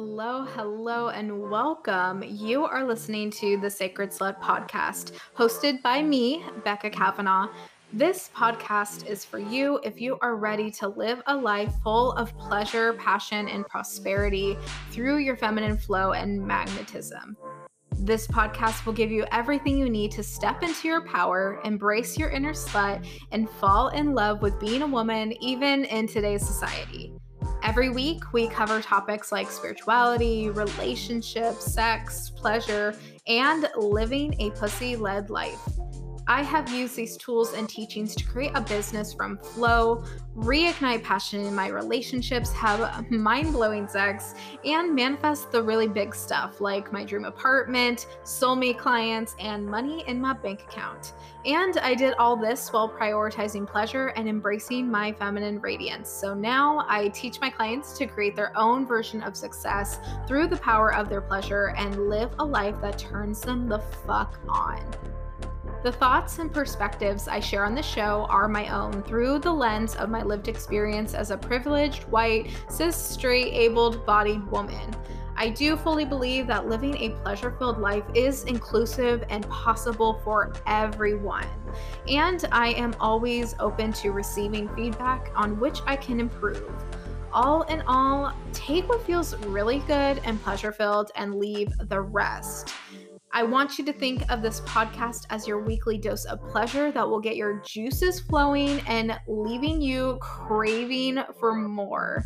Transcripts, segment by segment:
Hello, hello, and welcome. You are listening to the Sacred Slut podcast, hosted by me, Becca Kavanaugh. This podcast is for you if you are ready to live a life full of pleasure, passion, and prosperity through your feminine flow and magnetism. This podcast will give you everything you need to step into your power, embrace your inner slut, and fall in love with being a woman, even in today's society. Every week, we cover topics like spirituality, relationships, sex, pleasure, and living a pussy led life. I have used these tools and teachings to create a business from flow, reignite passion in my relationships, have mind blowing sex, and manifest the really big stuff like my dream apartment, soulmate clients, and money in my bank account. And I did all this while prioritizing pleasure and embracing my feminine radiance. So now I teach my clients to create their own version of success through the power of their pleasure and live a life that turns them the fuck on. The thoughts and perspectives I share on the show are my own through the lens of my lived experience as a privileged, white, cis, straight, able bodied woman. I do fully believe that living a pleasure filled life is inclusive and possible for everyone. And I am always open to receiving feedback on which I can improve. All in all, take what feels really good and pleasure filled and leave the rest. I want you to think of this podcast as your weekly dose of pleasure that will get your juices flowing and leaving you craving for more.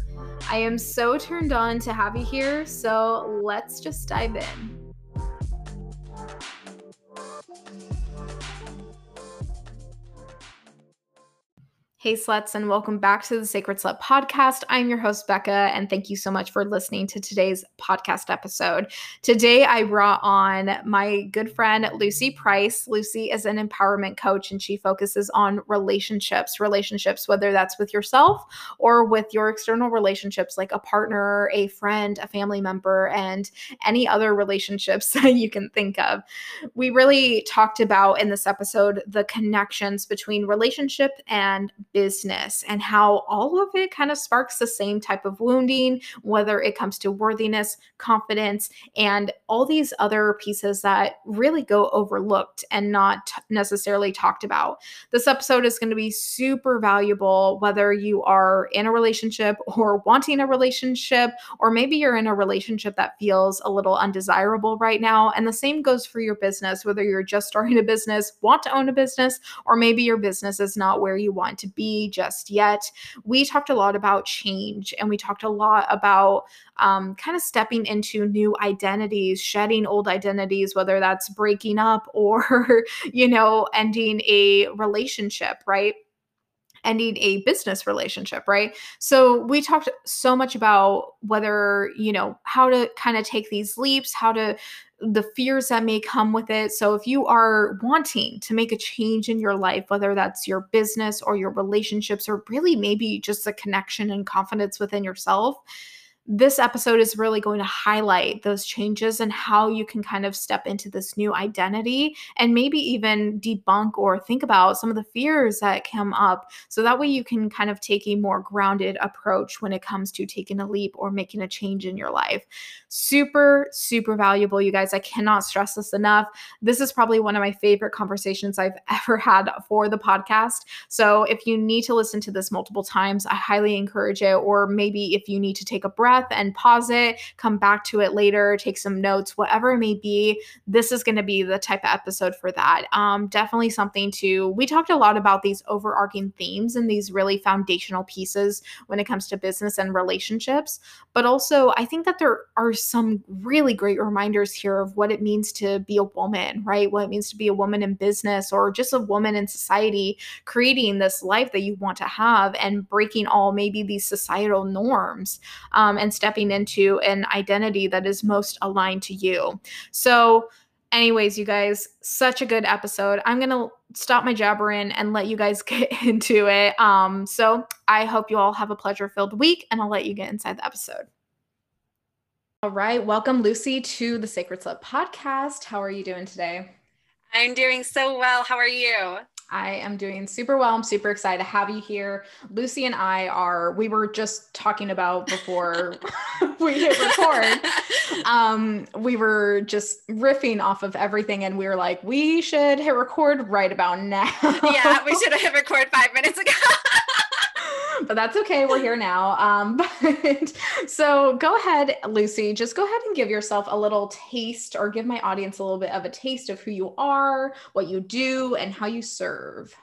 I am so turned on to have you here, so let's just dive in. Hey, sluts, and welcome back to the Sacred Slut podcast. I'm your host, Becca, and thank you so much for listening to today's podcast episode. Today, I brought on my good friend, Lucy Price. Lucy is an empowerment coach, and she focuses on relationships, relationships, whether that's with yourself or with your external relationships, like a partner, a friend, a family member, and any other relationships that you can think of. We really talked about in this episode the connections between relationship and business and how all of it kind of sparks the same type of wounding, whether it comes to worthiness, confidence, and all these other pieces that really go overlooked and not necessarily talked about. This episode is going to be super valuable, whether you are in a relationship or wanting a relationship, or maybe you're in a relationship that feels a little undesirable right now. And the same goes for your business, whether you're just starting a business, want to own a business, or maybe your business is not where you want to be be just yet. We talked a lot about change and we talked a lot about um, kind of stepping into new identities, shedding old identities, whether that's breaking up or, you know, ending a relationship, right? Ending a business relationship, right? So we talked so much about whether, you know, how to kind of take these leaps, how to the fears that may come with it. So, if you are wanting to make a change in your life, whether that's your business or your relationships, or really maybe just a connection and confidence within yourself, this episode is really going to highlight those changes and how you can kind of step into this new identity and maybe even debunk or think about some of the fears that come up. So that way you can kind of take a more grounded approach when it comes to taking a leap or making a change in your life. Super, super valuable, you guys. I cannot stress this enough. This is probably one of my favorite conversations I've ever had for the podcast. So if you need to listen to this multiple times, I highly encourage it. Or maybe if you need to take a breath, breath and pause it, come back to it later, take some notes, whatever it may be. This is going to be the type of episode for that. Um, definitely something to, we talked a lot about these overarching themes and these really foundational pieces when it comes to business and relationships. But also, I think that there are some really great reminders here of what it means to be a woman, right? What it means to be a woman in business or just a woman in society, creating this life that you want to have and breaking all maybe these societal norms. Um, and stepping into an identity that is most aligned to you. So, anyways, you guys, such a good episode. I'm going to stop my jabbering and let you guys get into it. Um, so, I hope you all have a pleasure filled week, and I'll let you get inside the episode. All right, welcome Lucy to the Sacred Slut podcast. How are you doing today? I'm doing so well. How are you? I am doing super well. I'm super excited to have you here. Lucy and I are, we were just talking about before we hit record. Um, we were just riffing off of everything and we were like, we should hit record right about now. yeah, we should have hit record five minutes ago. But that's okay. We're here now. Um, but, so go ahead, Lucy, just go ahead and give yourself a little taste or give my audience a little bit of a taste of who you are, what you do, and how you serve.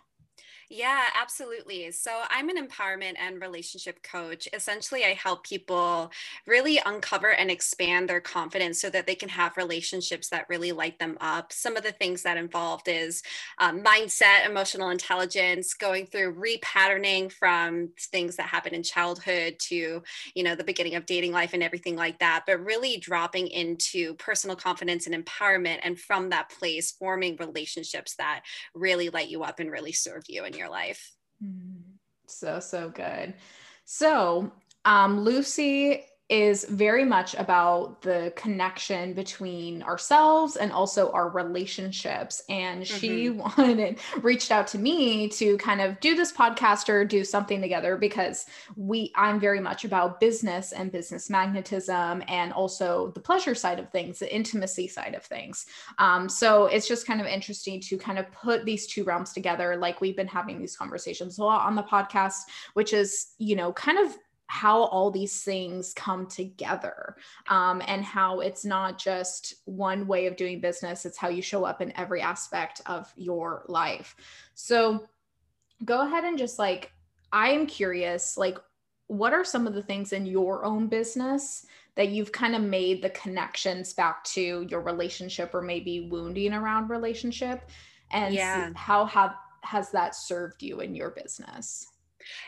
Yeah, absolutely. So I'm an empowerment and relationship coach. Essentially, I help people really uncover and expand their confidence so that they can have relationships that really light them up. Some of the things that involved is um, mindset, emotional intelligence, going through repatterning from things that happen in childhood to, you know, the beginning of dating life and everything like that, but really dropping into personal confidence and empowerment. And from that place, forming relationships that really light you up and really serve you and your life. Mm-hmm. So, so good. So, um, Lucy is very much about the connection between ourselves and also our relationships. And mm-hmm. she wanted, reached out to me to kind of do this podcast or do something together because we, I'm very much about business and business magnetism and also the pleasure side of things, the intimacy side of things. Um, so it's just kind of interesting to kind of put these two realms together, like we've been having these conversations a lot on the podcast, which is, you know, kind of how all these things come together um, and how it's not just one way of doing business it's how you show up in every aspect of your life. So go ahead and just like i am curious like what are some of the things in your own business that you've kind of made the connections back to your relationship or maybe wounding around relationship? And yeah. how have has that served you in your business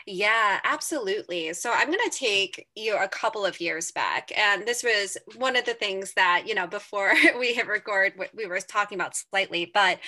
yeah, absolutely. So I'm going to take you a couple of years back. And this was one of the things that, you know, before we hit record, we were talking about slightly, but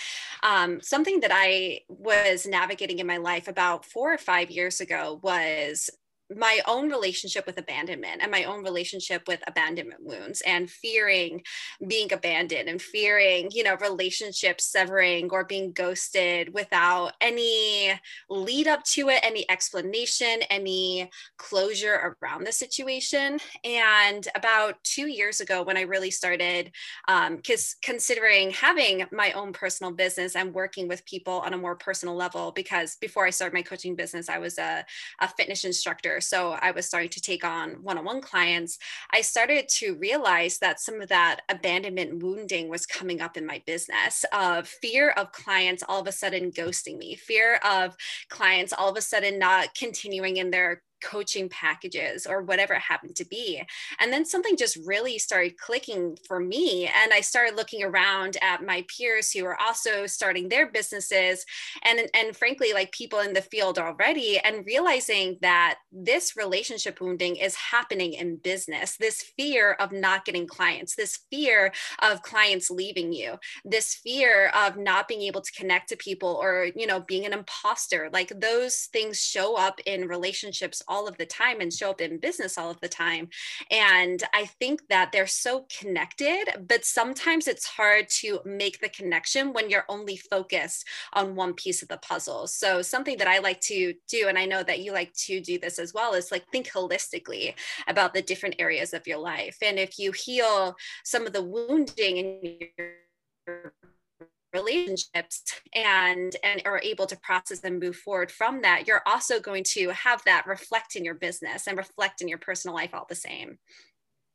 um, something that I was navigating in my life about four or five years ago was my own relationship with abandonment and my own relationship with abandonment wounds and fearing being abandoned and fearing you know relationships severing or being ghosted without any lead up to it any explanation any closure around the situation. And about two years ago when i really started um, considering having my own personal business and working with people on a more personal level because before i started my coaching business i was a, a fitness instructor so I was starting to take on one on one clients, I started to realize that some of that abandonment wounding was coming up in my business of fear of clients all of a sudden ghosting me, fear of clients all of a sudden not continuing in their coaching packages or whatever it happened to be. And then something just really started clicking for me. And I started looking around at my peers who are also starting their businesses and, and frankly, like people in the field already, and realizing that this relationship wounding is happening in business. This fear of not getting clients, this fear of clients leaving you, this fear of not being able to connect to people or, you know, being an imposter. Like those things show up in relationships all of the time and show up in business all of the time. And I think that they're so connected, but sometimes it's hard to make the connection when you're only focused on one piece of the puzzle. So, something that I like to do, and I know that you like to do this as well, is like think holistically about the different areas of your life. And if you heal some of the wounding in your relationships and and are able to process and move forward from that you're also going to have that reflect in your business and reflect in your personal life all the same.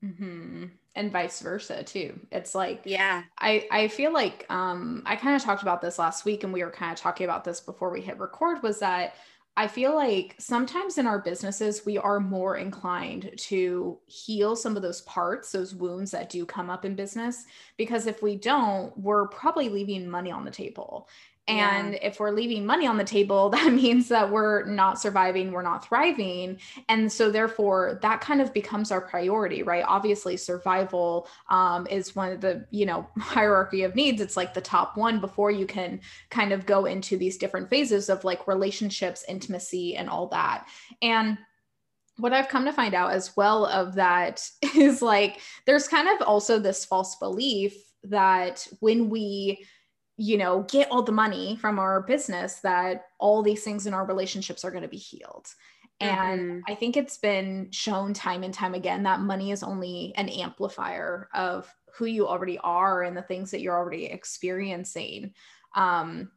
Mm-hmm. and vice versa too. It's like yeah. I i feel like um i kind of talked about this last week and we were kind of talking about this before we hit record was that I feel like sometimes in our businesses, we are more inclined to heal some of those parts, those wounds that do come up in business. Because if we don't, we're probably leaving money on the table. And yeah. if we're leaving money on the table, that means that we're not surviving, we're not thriving. And so, therefore, that kind of becomes our priority, right? Obviously, survival um, is one of the, you know, hierarchy of needs. It's like the top one before you can kind of go into these different phases of like relationships, intimacy, and all that. And what I've come to find out as well of that is like there's kind of also this false belief that when we you know, get all the money from our business, that all these things in our relationships are going to be healed. And mm-hmm. I think it's been shown time and time again that money is only an amplifier of who you already are and the things that you're already experiencing. Um,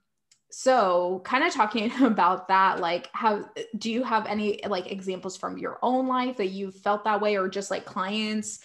so kind of talking about that, like how do you have any like examples from your own life that you've felt that way or just like clients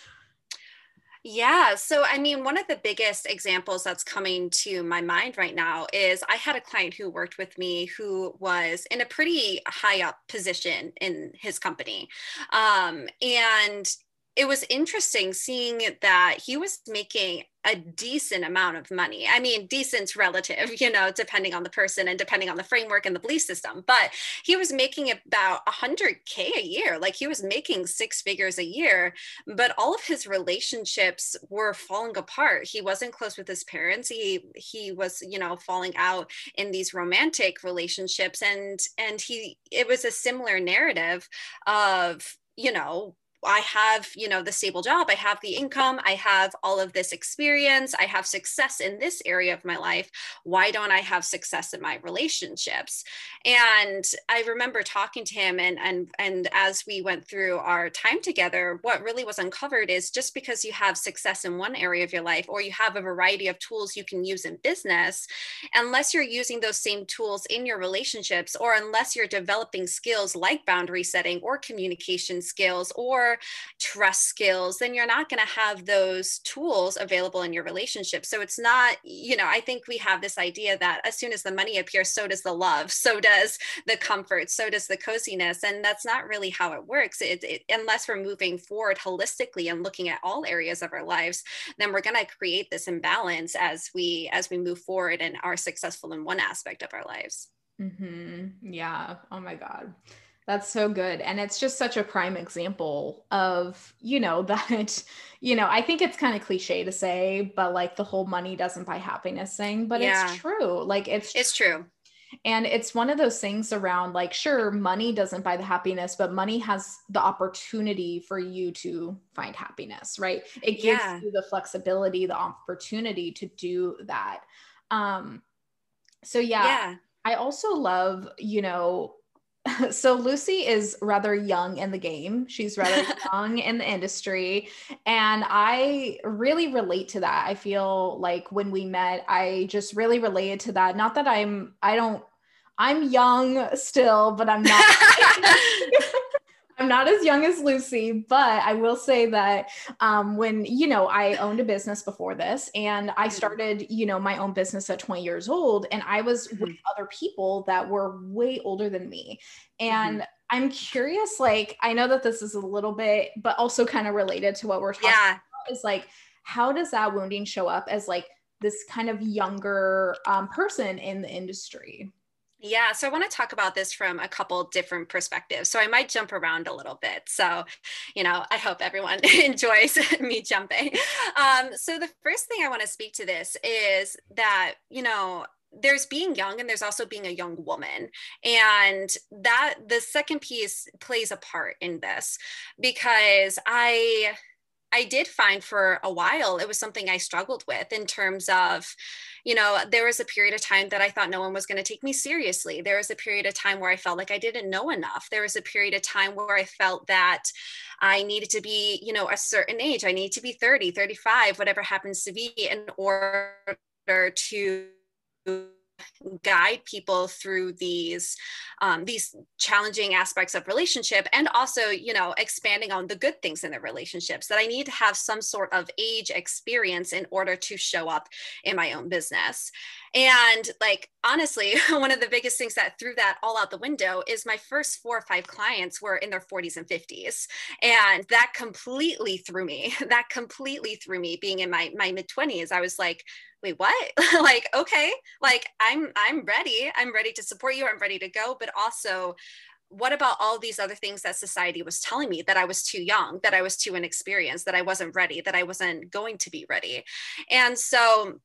yeah. So, I mean, one of the biggest examples that's coming to my mind right now is I had a client who worked with me who was in a pretty high up position in his company. Um, and it was interesting seeing that he was making a decent amount of money. I mean, decent's relative, you know, depending on the person and depending on the framework and the belief system. But he was making about 100K a year. Like he was making six figures a year, but all of his relationships were falling apart. He wasn't close with his parents. He, he was, you know, falling out in these romantic relationships. And, and he, it was a similar narrative of, you know, I have, you know, the stable job, I have the income, I have all of this experience, I have success in this area of my life. Why don't I have success in my relationships? And I remember talking to him and and and as we went through our time together, what really was uncovered is just because you have success in one area of your life or you have a variety of tools you can use in business, unless you're using those same tools in your relationships or unless you're developing skills like boundary setting or communication skills or trust skills, then you're not going to have those tools available in your relationship. So it's not, you know, I think we have this idea that as soon as the money appears, so does the love, so does the comfort, so does the coziness. And that's not really how it works. It, it, unless we're moving forward holistically and looking at all areas of our lives, then we're going to create this imbalance as we as we move forward and are successful in one aspect of our lives. Mm-hmm. Yeah. Oh my God. That's so good. And it's just such a prime example of, you know, that, you know, I think it's kind of cliche to say, but like the whole money doesn't buy happiness thing, but yeah. it's true. Like it's It's true. And it's one of those things around like, sure, money doesn't buy the happiness, but money has the opportunity for you to find happiness, right? It gives yeah. you the flexibility, the opportunity to do that. Um, so yeah, yeah. I also love, you know, so Lucy is rather young in the game. She's rather young in the industry. And I really relate to that. I feel like when we met, I just really related to that. Not that I'm, I don't, I'm young still, but I'm not. I'm not as young as Lucy, but I will say that um, when, you know, I owned a business before this and I mm-hmm. started, you know, my own business at 20 years old and I was with mm-hmm. other people that were way older than me. And mm-hmm. I'm curious, like, I know that this is a little bit, but also kind of related to what we're talking yeah. about is like, how does that wounding show up as like this kind of younger um, person in the industry? Yeah, so I want to talk about this from a couple different perspectives. So I might jump around a little bit. So, you know, I hope everyone enjoys me jumping. Um, so the first thing I want to speak to this is that, you know, there's being young and there's also being a young woman and that the second piece plays a part in this because i I did find for a while it was something I struggled with in terms of, you know, there was a period of time that I thought no one was going to take me seriously. There was a period of time where I felt like I didn't know enough. There was a period of time where I felt that I needed to be, you know, a certain age. I need to be 30, 35, whatever happens to be in order to guide people through these um, these challenging aspects of relationship and also you know expanding on the good things in the relationships that i need to have some sort of age experience in order to show up in my own business. And like honestly one of the biggest things that threw that all out the window is my first four or five clients were in their 40s and 50s and that completely threw me that completely threw me being in my my mid 20s i was like wait what? Like okay like i'm i'm ready. I'm ready to support you. I'm ready to go. But also what about all these other things that society was telling me that I was too young, that I was too inexperienced, that I wasn't ready, that I wasn't going to be ready. And so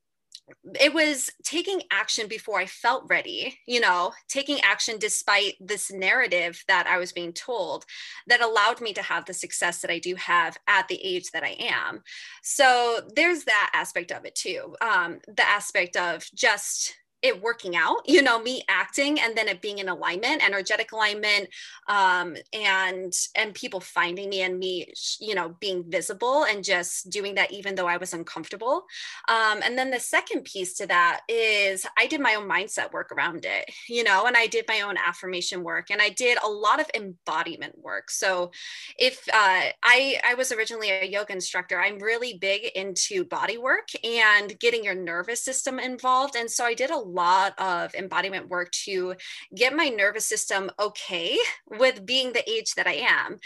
it was taking action before I felt ready, you know, taking action despite this narrative that I was being told that allowed me to have the success that I do have at the age that I am. So there's that aspect of it too. Um, the aspect of just it working out you know me acting and then it being in alignment energetic alignment um, and and people finding me and me you know being visible and just doing that even though i was uncomfortable. Um, and then the second piece to that is i did my own mindset work around it you know and i did my own affirmation work and i did a lot of embodiment work. So if uh, i i was originally a yoga instructor i'm really big into body work and getting your nervous system involved. And so i did a lot of embodiment work to get my nervous system okay with being the age that I am,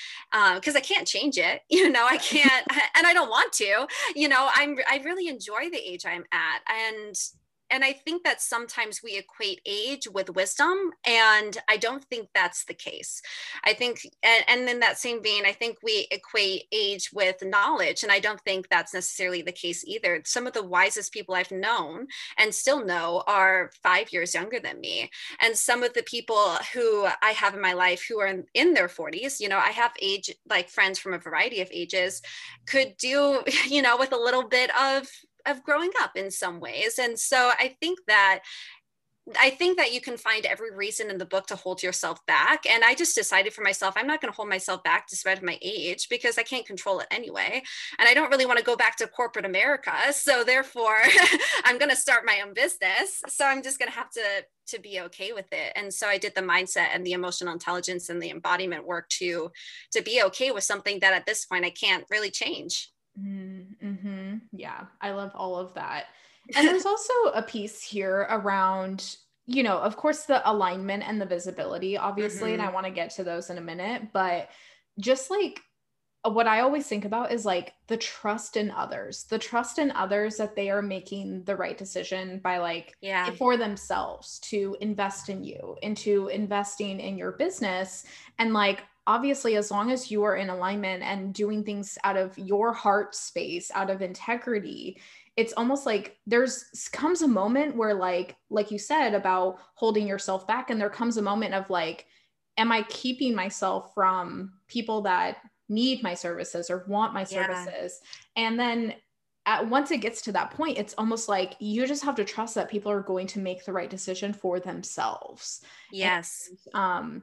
because um, I can't change it. You know, I can't, and I don't want to. You know, I'm I really enjoy the age I'm at, and and I think that sometimes we equate age with wisdom, and I don't think that's the case. I think, and, and in that same vein, I think we equate age with knowledge, and I don't think that's necessarily the case either. Some of the wisest people I've known and still know are five years younger than me, and some of the people who I have in my life who are in, in their 40s, you know, I have age like friends from a variety of ages, could do, you know, with a little bit of of growing up in some ways. And so I think that I think that you can find every reason in the book to hold yourself back. And I just decided for myself, I'm not going to hold myself back despite my age because I can't control it anyway. And I don't really want to go back to corporate America. So therefore, I'm going to start my own business. So I'm just going to have to to be okay with it. And so I did the mindset and the emotional intelligence and the embodiment work to to be okay with something that at this point I can't really change. Mm-hmm. Yeah, I love all of that. And there's also a piece here around, you know, of course, the alignment and the visibility, obviously, mm-hmm. and I want to get to those in a minute, but just like what I always think about is like the trust in others, the trust in others that they are making the right decision by like yeah. for themselves to invest in you, into investing in your business. And like obviously as long as you are in alignment and doing things out of your heart space out of integrity it's almost like there's comes a moment where like like you said about holding yourself back and there comes a moment of like am i keeping myself from people that need my services or want my services? Yeah. and then at, once it gets to that point it's almost like you just have to trust that people are going to make the right decision for themselves. Yes. and, um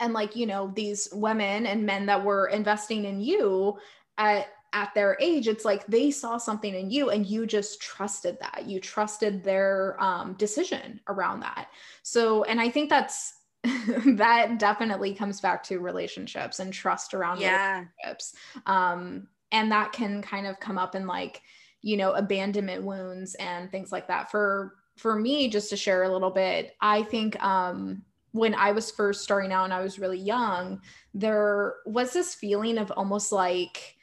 and like you know these women and men that were investing in you at at their age it's like they saw something in you and you just trusted that. You trusted their um, decision around that. So and i think that's that definitely comes back to relationships and trust around yeah. relationships. Um, and that can kind of come up in like you know abandonment wounds and things like that. For for me just to share a little bit i think um when I was first starting out and I was really young, there was this feeling of almost like,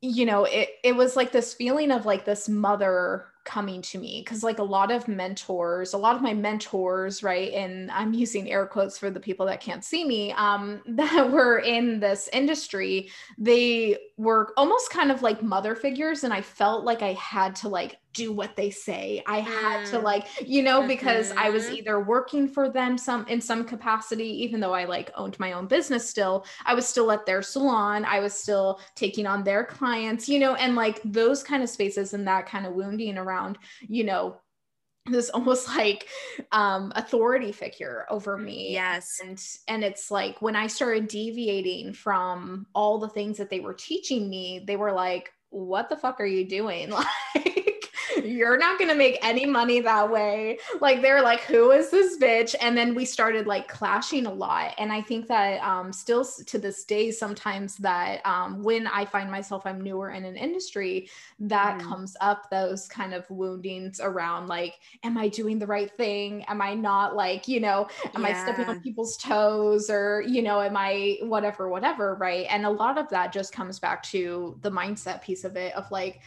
you know, it, it was like this feeling of like this mother coming to me. Because like a lot of mentors a lot of my mentors right and i'm using air quotes for the people that can't see me um that were in this industry they were almost kind of like mother figures and i felt like i had to like do what they say. I had to mm. like, you know, because. I was mm-hmm. either working for them some in some capacity, even though I like owned my own business still, I was still at their salon, I was still taking on their clients, you know, and like those kind of spaces and that kind of wounding around, you know, this almost like um authority figure over me yes and and it's like when i started deviating from all the things that they were teaching me they were like what the fuck are you doing like you're not going to make any money that way. Like they're like, who is this bitch? And then we started like clashing a lot. And I think that um, still to this day, sometimes that um, when I find myself, I'm newer in an industry, that mm. comes up those kind of woundings around like, am I doing the right thing? Am I not like, you know, am yeah. I stepping on people's toes or, you know, am I whatever, whatever. Right. And a lot of that just comes back to the mindset piece of it of like,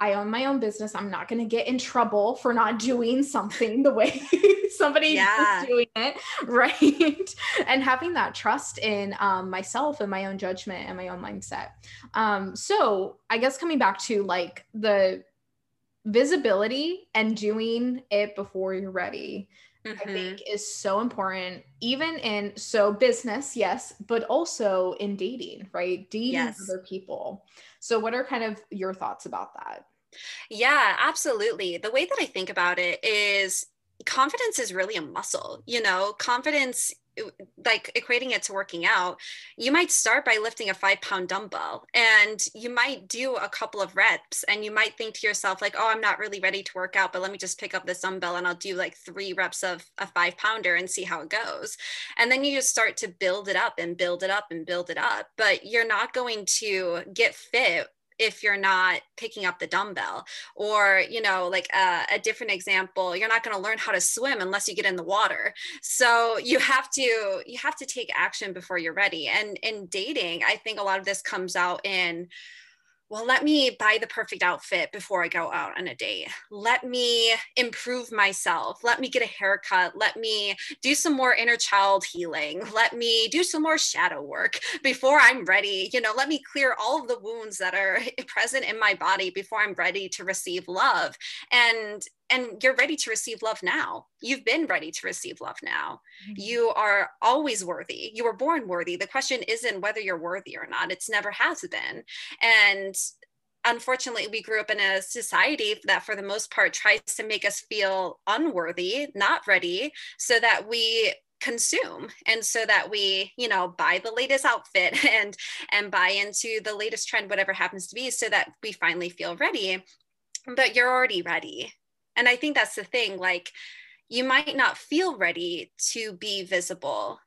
I own my own business. I'm not going to get in trouble for not doing something the way somebody yeah. is doing it. Right. and having that trust in um, myself and my own judgment and my own mindset. Um, so I guess coming back to like the visibility and doing it before you're ready Mhm. I think is so important, even in so business, yes, but also in dating, right? Dating Yes. other people. So, what are kind of your thoughts about that? Yeah, absolutely. The way that I think about it is confidence is really a muscle. You know, confidence, like equating it to working out, you might start by lifting a five pound dumbbell and you might do a couple of reps and you might think to yourself, like, oh, I'm not really ready to work out, but let me just pick up this dumbbell and I'll do like three reps of a five pounder and see how it goes. And then you just start to build it up and build it up and build it up. But you're not going to get fit if you're not picking up the dumbbell or you know like uh, a different example you're not going to learn how to swim unless you get in the water. So you have to you have to take action before you're ready. And in dating i think a lot of this comes out in well, let me buy the perfect outfit before I go out on a date. Let me improve myself. Let me get a haircut. Let me do some more inner child healing. Let me do some more shadow work before I'm ready. You know, let me clear all of the wounds that are present in my body before I'm ready to receive love. And and you're ready to receive love now. You've been ready to receive love now. Mm-hmm. You are always worthy. You were born worthy. The question isn't whether you're worthy or not, it's never has been. And unfortunately, we grew up in a society that, for the most part, tries to make us feel unworthy, not ready, so that we consume and so that we you know buy the latest outfit and and buy into the latest trend whatever happens to be so that we finally feel ready but you're already ready and I think that's the thing. Like, you might not feel ready to be visible,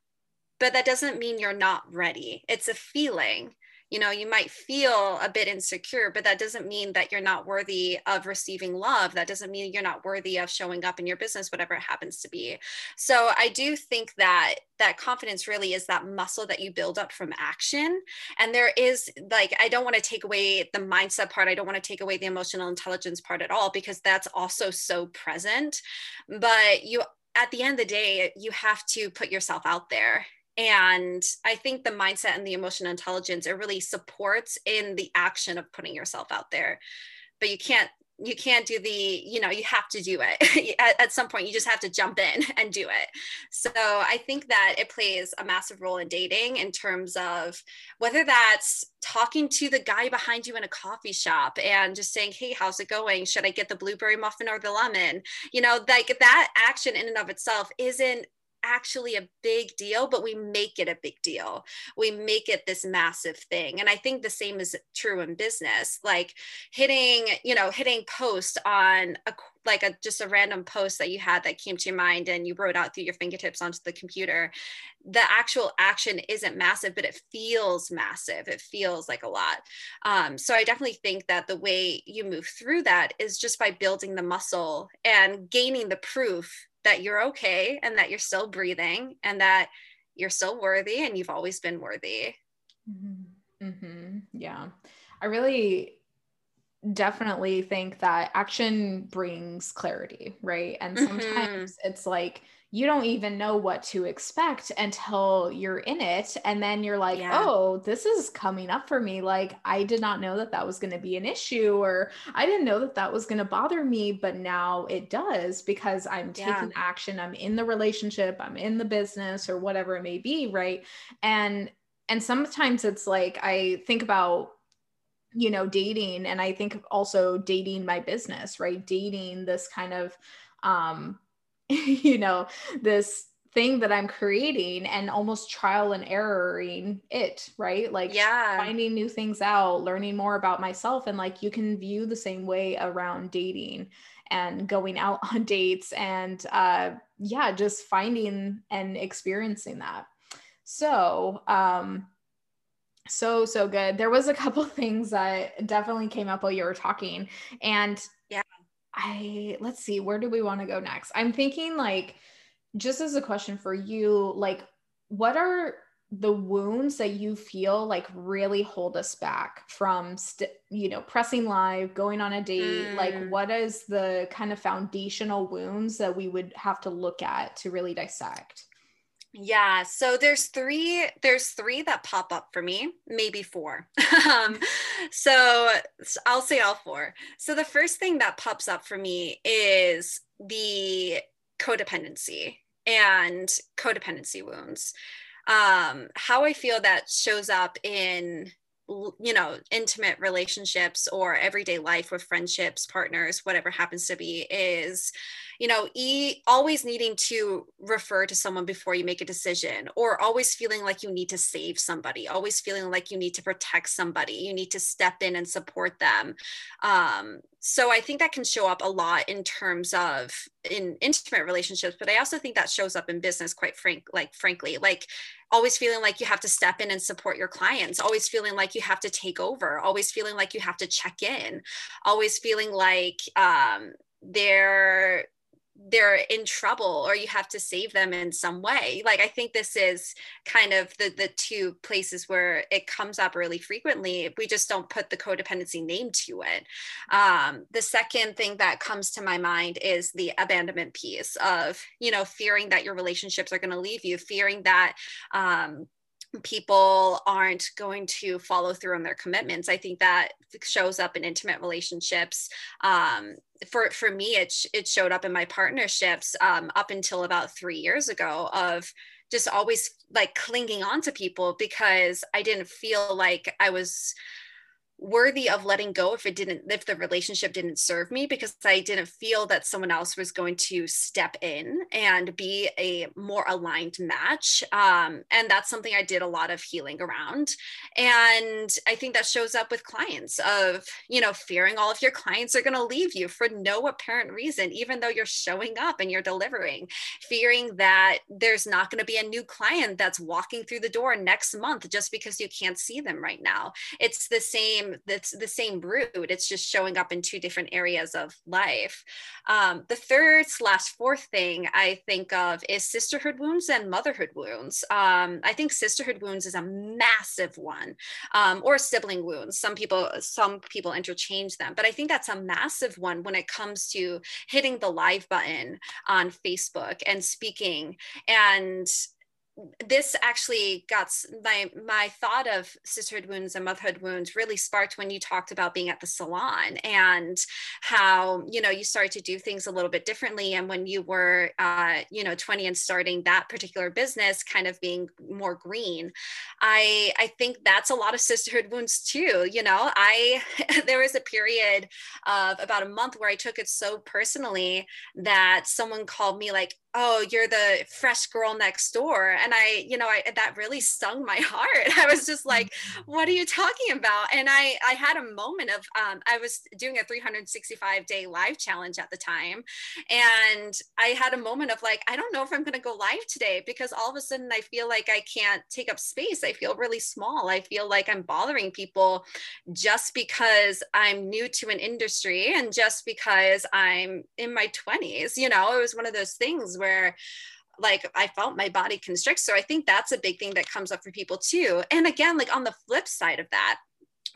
but that doesn't mean you're not ready. It's a feeling you know you might feel a bit insecure but that doesn't mean that you're not worthy of receiving love. That doesn't mean you're not worthy of showing up in your business whatever it happens to be. So i do think that that confidence really is that muscle that you build up from action. And there is like i don't want to take away the mindset part. I don't want to take away the emotional intelligence part at all because that's also so present. But you at the end of the day you have to put yourself out there and i think the mindset and the emotional intelligence it really supports in the action of putting yourself out there. But you can't you can't do the you know you have to do it. At, at, some point you just have to jump in and do it. So i think that it plays a massive role in dating in terms of whether that's talking to the guy behind you in a coffee shop and just saying hey how's it going? Should i get the blueberry muffin or the lemon? You know like that action in and of itself isn't actually a big deal, but we make it a big deal. We make it this massive thing. And I think the same is true in business. Like hitting, you know, hitting post on a like a just a random post that you had that came to your mind and you wrote out through your fingertips onto the computer. The actual action isn't massive, but it feels massive. It feels like a lot. Um, so I definitely think that the way you move through that is just by building the muscle and gaining the proof that you're okay and that you're still breathing and that you're still worthy and you've always been worthy. Mm-hmm. Mm-hmm. Yeah. I really definitely think that action brings clarity, right? And mm-hmm. sometimes mm-hmm. it's like, you don't even know what to expect until you're in it and then you're like yeah. oh this is coming up for me like i did not know that that was going to be an issue or i didn't know that that was going to bother me but now it does because i'm taking yeah. action i'm in the relationship i'm in the business or whatever it may be right and and sometimes it's like i think about you know dating and i think also dating my business right dating this kind of um you know, this thing that I'm creating and almost trial and erroring it, right? Like yeah. finding new things out, learning more about myself. And like you can view the same way around dating and going out on dates and uh yeah, just finding and experiencing that. So um so so good. There was a couple things that definitely came up while you were talking. And I let's see, where do we want to go next? I'm thinking like just as a question for you, like what are the wounds that you feel like really hold us back from st- you know pressing live going on a date mm. like what is the kind of foundational wounds that we would have to look at to really dissect Yeah, so there's three there's three that pop up for me, maybe four. um, so I'll say all four. So the first thing that pops up for me is the codependency and codependency wounds. Um, how I feel that shows up in you know intimate relationships or everyday life with friendships partners whatever happens to be is you know e- always needing to refer to someone before you make a decision or always feeling like you need to save somebody always feeling like you need to protect somebody you need to step in and support them. Um, so i think that can show up a lot in terms of in intimate relationships but i also think that shows up in business quite frank like frankly like always feeling like you have to step in and support your clients always feeling like you have to take over always feeling like you have to check in always feeling like um, they're they're in trouble or you have to save them in some way. Like i think this is kind of the the two places where it comes up really frequently we just don't put the codependency name to it. Um, the second thing that comes to my mind is the abandonment piece of you know fearing that your relationships are going to leave you fearing that um, people aren't going to follow through on their commitments. I think that shows up in intimate relationships. Um, for for me, it it showed up in my partnerships um, up until about three years ago of just always like clinging on to people because I didn't feel like I was worthy of letting go if it didn't if the relationship didn't serve me because i didn't feel that someone else was going to step in and be a more aligned match. Um, and that's something i did a lot of healing around. And i think that shows up with clients of you know fearing all of your clients are going to leave you for no apparent reason even though you're showing up and you're delivering. Fearing that there's not going to be a new client that's walking through the door next month just because you can't see them right now. It's the same that's the same root it's just showing up in two different areas of life. Um, the third slash fourth thing i think of is sisterhood wounds and motherhood wounds. Um, i think sisterhood wounds is a massive one um, or sibling wounds some people some people interchange them but i think that's a massive one when it comes to hitting the live button on facebook and speaking. And this actually got my my thought of sisterhood wounds and motherhood wounds really sparked when you talked about being at the salon and how you know you started to do things a little bit differently. And when you were uh, you know 20 and starting that particular business kind of being more green i i think that's a lot of sisterhood wounds too you know? I there was a period of about a month where i took it so personally that someone called me like oh you're the fresh girl next door. And i you know I, that really stung my heart. I was just like mm-hmm. what are you talking about? And i i had a moment of um, i was doing a 365 day live challenge at the time. And i had a moment of like i don't know if i'm going to go live today because all of a sudden i feel like i can't take up space. I feel really small. I feel like i'm bothering people just because i'm new to an industry and just because i'm in my 20s you know it was one of those things where like I felt my body constrict. So I think that's a big thing that comes up for people too. And again, like on the flip side of that,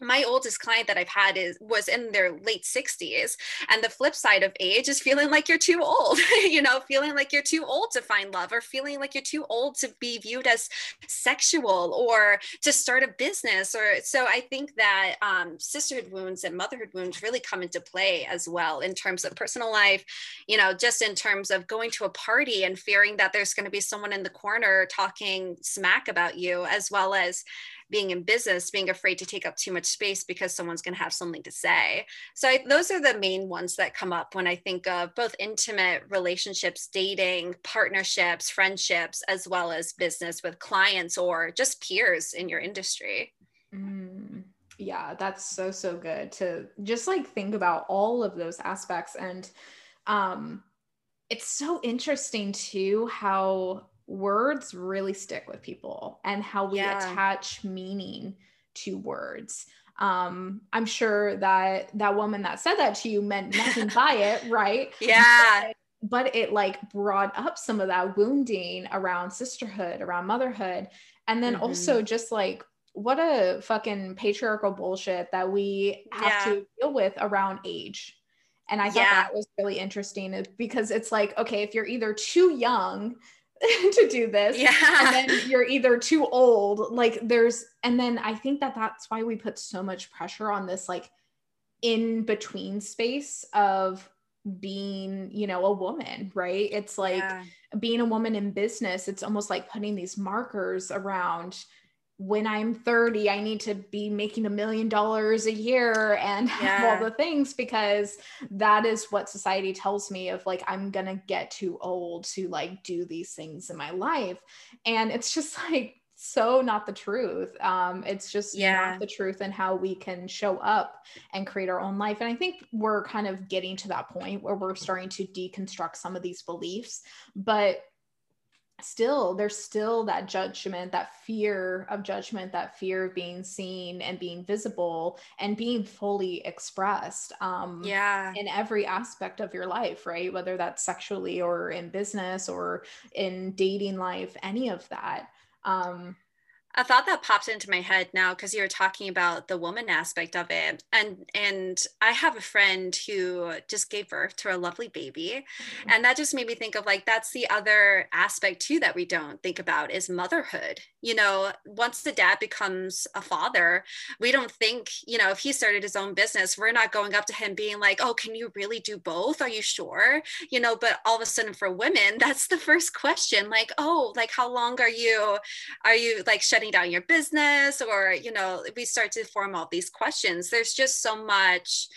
my oldest client that I've had is was in their late 60s and the flip side of age is feeling like you're too old you know feeling like you're too old to find love or feeling like you're too old to be viewed as sexual or to start a business or so I think that um, sisterhood wounds and motherhood wounds really come into play as well in terms of personal life you know just in terms of going to a party and fearing that there's going to be someone in the corner talking smack about you as well as being in business, being afraid to take up too much space because someone's going to have something to say. So I, those are the main ones that come up when I think of both intimate relationships, dating, partnerships, friendships, as well as business with clients or just peers in your industry. Mm, yeah, that's so, so good to just like think about all of those aspects. And um, it's so interesting too how words really stick with people and how we yeah. attach meaning to words um i'm sure that that woman that said that to you meant nothing by it right yeah but, but it like brought up some of that wounding around sisterhood around motherhood and then mm-hmm. also just like what a fucking patriarchal bullshit that we have yeah. to deal with around age and i thought yeah. that was really interesting because it's like okay if you're either too young to do this. Yeah. And then you're either too old. Like there's, and then I think that that's why we put so much pressure on this, like in between space of being, you know, a woman, right? It's like yeah. being a woman in business, it's almost like putting these markers around when I'm 30, I need to be making a million dollars a year and yeah. have all the things because that is what society tells me of like, I'm going to get too old to like do these things in my life. And it's just like, so not the truth. Um, it's just yeah. not the truth and how we can show up and create our own life. And I think we're kind of getting to that point where we're starting to deconstruct some of these beliefs. But still there's still that judgment that fear of judgment that fear of being seen and being visible and being fully expressed um yeah. in every aspect of your life right? Whether that's sexually or in business or in dating life any of that um a thought that popped into my head now because you were talking about the woman aspect of it and and i have a friend who just gave birth to a lovely baby mm-hmm. and that just made me think of like that's the other aspect too that we don't think about is motherhood. You know once the dad becomes a father we don't think you know if he started his own business we're not going up to him being like oh can you really do both? Are you sure? You know but all of a sudden for women that's the first question like oh like how long are you are you like shutting shutting down your business or you know we start to form all these questions. There's just so much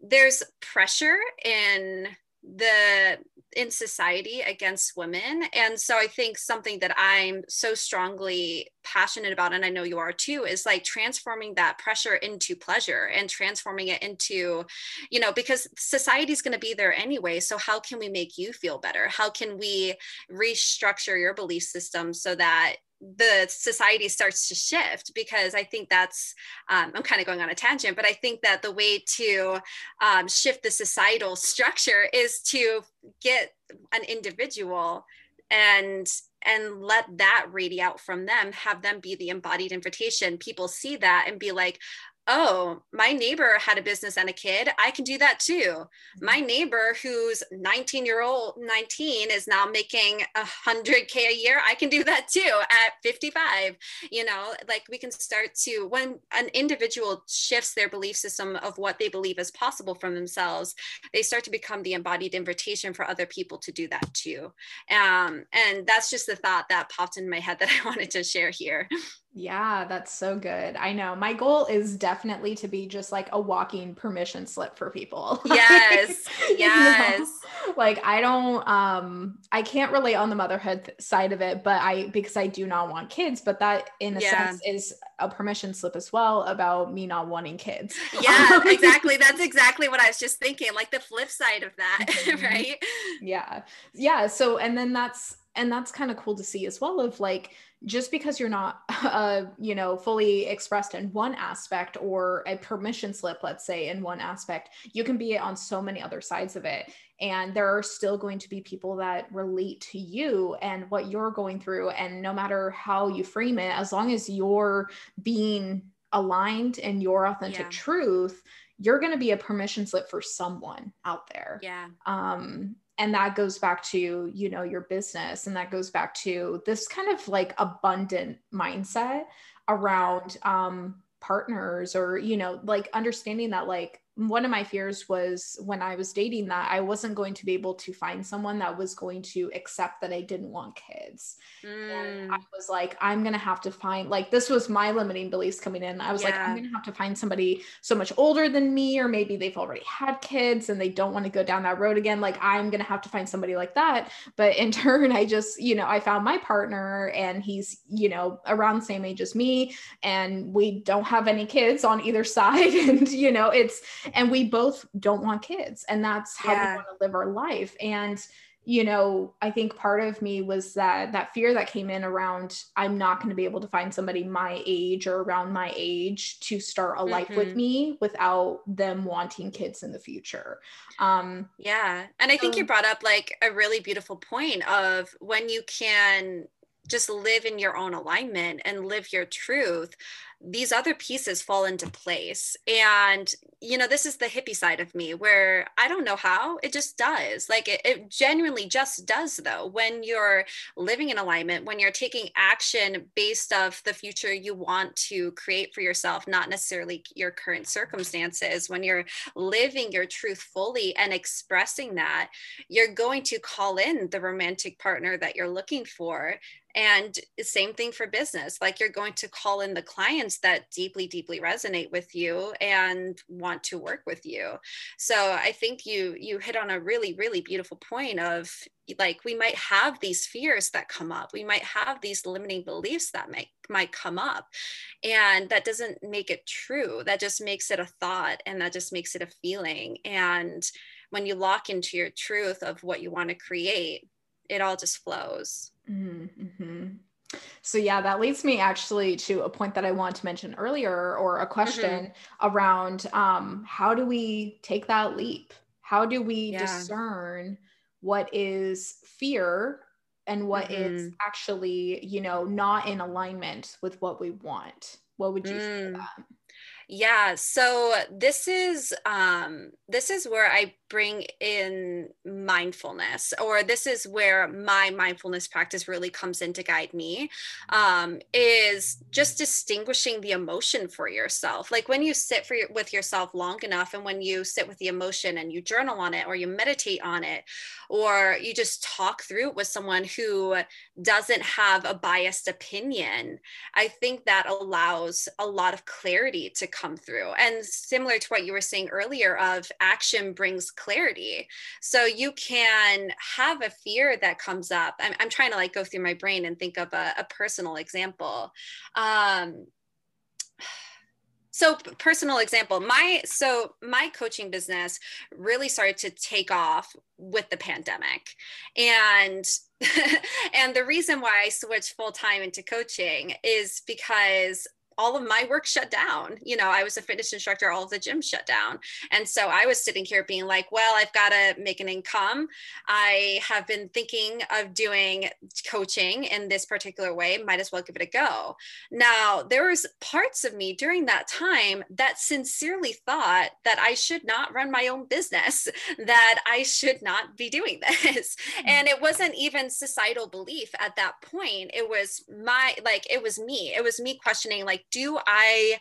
there's pressure in the in society against women. And so i think something that i'm so strongly passionate about and i know you are too is like transforming that pressure into pleasure and transforming it into you know because society is going to be there anyway. So how can we make you feel better? How can we restructure your belief system so that the society starts to shift because I think that's, um, I'm kind of going on a tangent, but I think that the way to um, shift the societal structure is to get an individual and and let that radiate out from them have them be the embodied invitation. People see that and be like oh, my neighbor had a business and a kid. I can do that too. My mm-hmm. neighbor who's 19 year old, 19 is now making a hundred K a year. I can do that too at 55. You know, like we can start to, when an individual shifts their belief system of what they believe is possible from themselves, they start to become the embodied invitation for other people to do that too. Um, and that's just the thought that popped in my head that I wanted to share here. Yeah, that's so good. I know. My goal is definitely to be just like a walking permission slip for people. Yes. yes. You know? Like I don't um I can't relate on the motherhood side of it, but I because I do not want kids, but that in a yeah. sense is a permission slip as well about me not wanting kids. Yeah, exactly. That's exactly what I was just thinking, like the flip side of that, mm-hmm. right? Yeah. Yeah, so and then that's and that's kind of cool to see as well of like just because you're not uh, you know fully expressed in one aspect or a permission slip let's say in one aspect you can be on so many other sides of it. And there are still going to be people that relate to you and what you're going through. And no matter how you frame it as long as you're being aligned in your authentic yeah. truth you're going to be a permission slip for someone out there. Yeah. Um and that goes back to you know your business and that goes back to this kind of like abundant mindset around um partners or you know like understanding that like one of my fears was when I was dating that I wasn't going to be able to find someone that was going to accept that I didn't want kids. Mm. And I was like, I'm going to have to find, like, this was my limiting beliefs coming in. I was yeah. like, I'm going to have to find somebody so much older than me, or maybe they've already had kids and they don't want to go down that road again. Like, I'm going to have to find somebody like that. But in turn, I just, you know, I found my partner and he's, you know, around the same age as me. And we don't have any kids on either side. and, you know, it's, and we both don't want kids and that's how yeah. we want to live our life and you know i think part of me was that that fear that came in around i'm not going to be able to find somebody my age or around my age to start a mm-hmm. life with mm-hmm. me without them wanting kids in the future um yeah and i think you brought up like a really beautiful point of when you can just live in your own alignment and live your truth these other pieces fall into place. And, you know, this is the hippie side of me where I don't know how, it just does. Like it, it genuinely just does, though, when you're living in alignment, when you're taking action based of the future you want to create for yourself, not necessarily your current circumstances, when you're living your truth fully and expressing that, you're going to call in the romantic partner that you're looking for and same thing for business. Like you're going to call in the clients that deeply, deeply resonate with you and want to work with you. So I think you you hit on a really, really beautiful point of like we might have these fears that come up. We might have these limiting beliefs that might might come up. And that doesn't make it true. That just makes it a thought and that just makes it a feeling. And when you lock into your truth of what you want to create, it all just flows. Mm-hmm. So, yeah, that leads me actually to a point that I want to mention earlier or a question mm-hmm. around um, how do we take that leap? How do we yeah. discern what is fear and what mm-hmm. is actually, you know, not in alignment with what we want? What would you mm. say that? Yeah, so this is um this is where I bring in mindfulness or this is where my mindfulness practice really comes in to guide me um, is just distinguishing the emotion for yourself. Like when you sit for your, with yourself long enough and when you sit with the emotion and you journal on it or you meditate on it or you just talk through it with someone who doesn't have a biased opinion i think that allows a lot of clarity to come through. And similar to what you were saying earlier of action brings clarity. So you can have a fear that comes up. I'm, I'm trying to like go through my brain and think of a, a personal example. Um, so personal example my so my coaching business really started to take off with the pandemic and and the reason why i switched full time into coaching is because all of my work shut down. You know, I was a fitness instructor, all of the gyms shut down. And so I was sitting here being like, well, I've got to make an income. I have been thinking of doing coaching in this particular way, might as well give it a go. Now, there was parts of me during that time that sincerely thought that I should not run my own business, that I should not be doing this. Mm-hmm. And it wasn't even societal belief at that point. It was my like it was me. It was me questioning like do I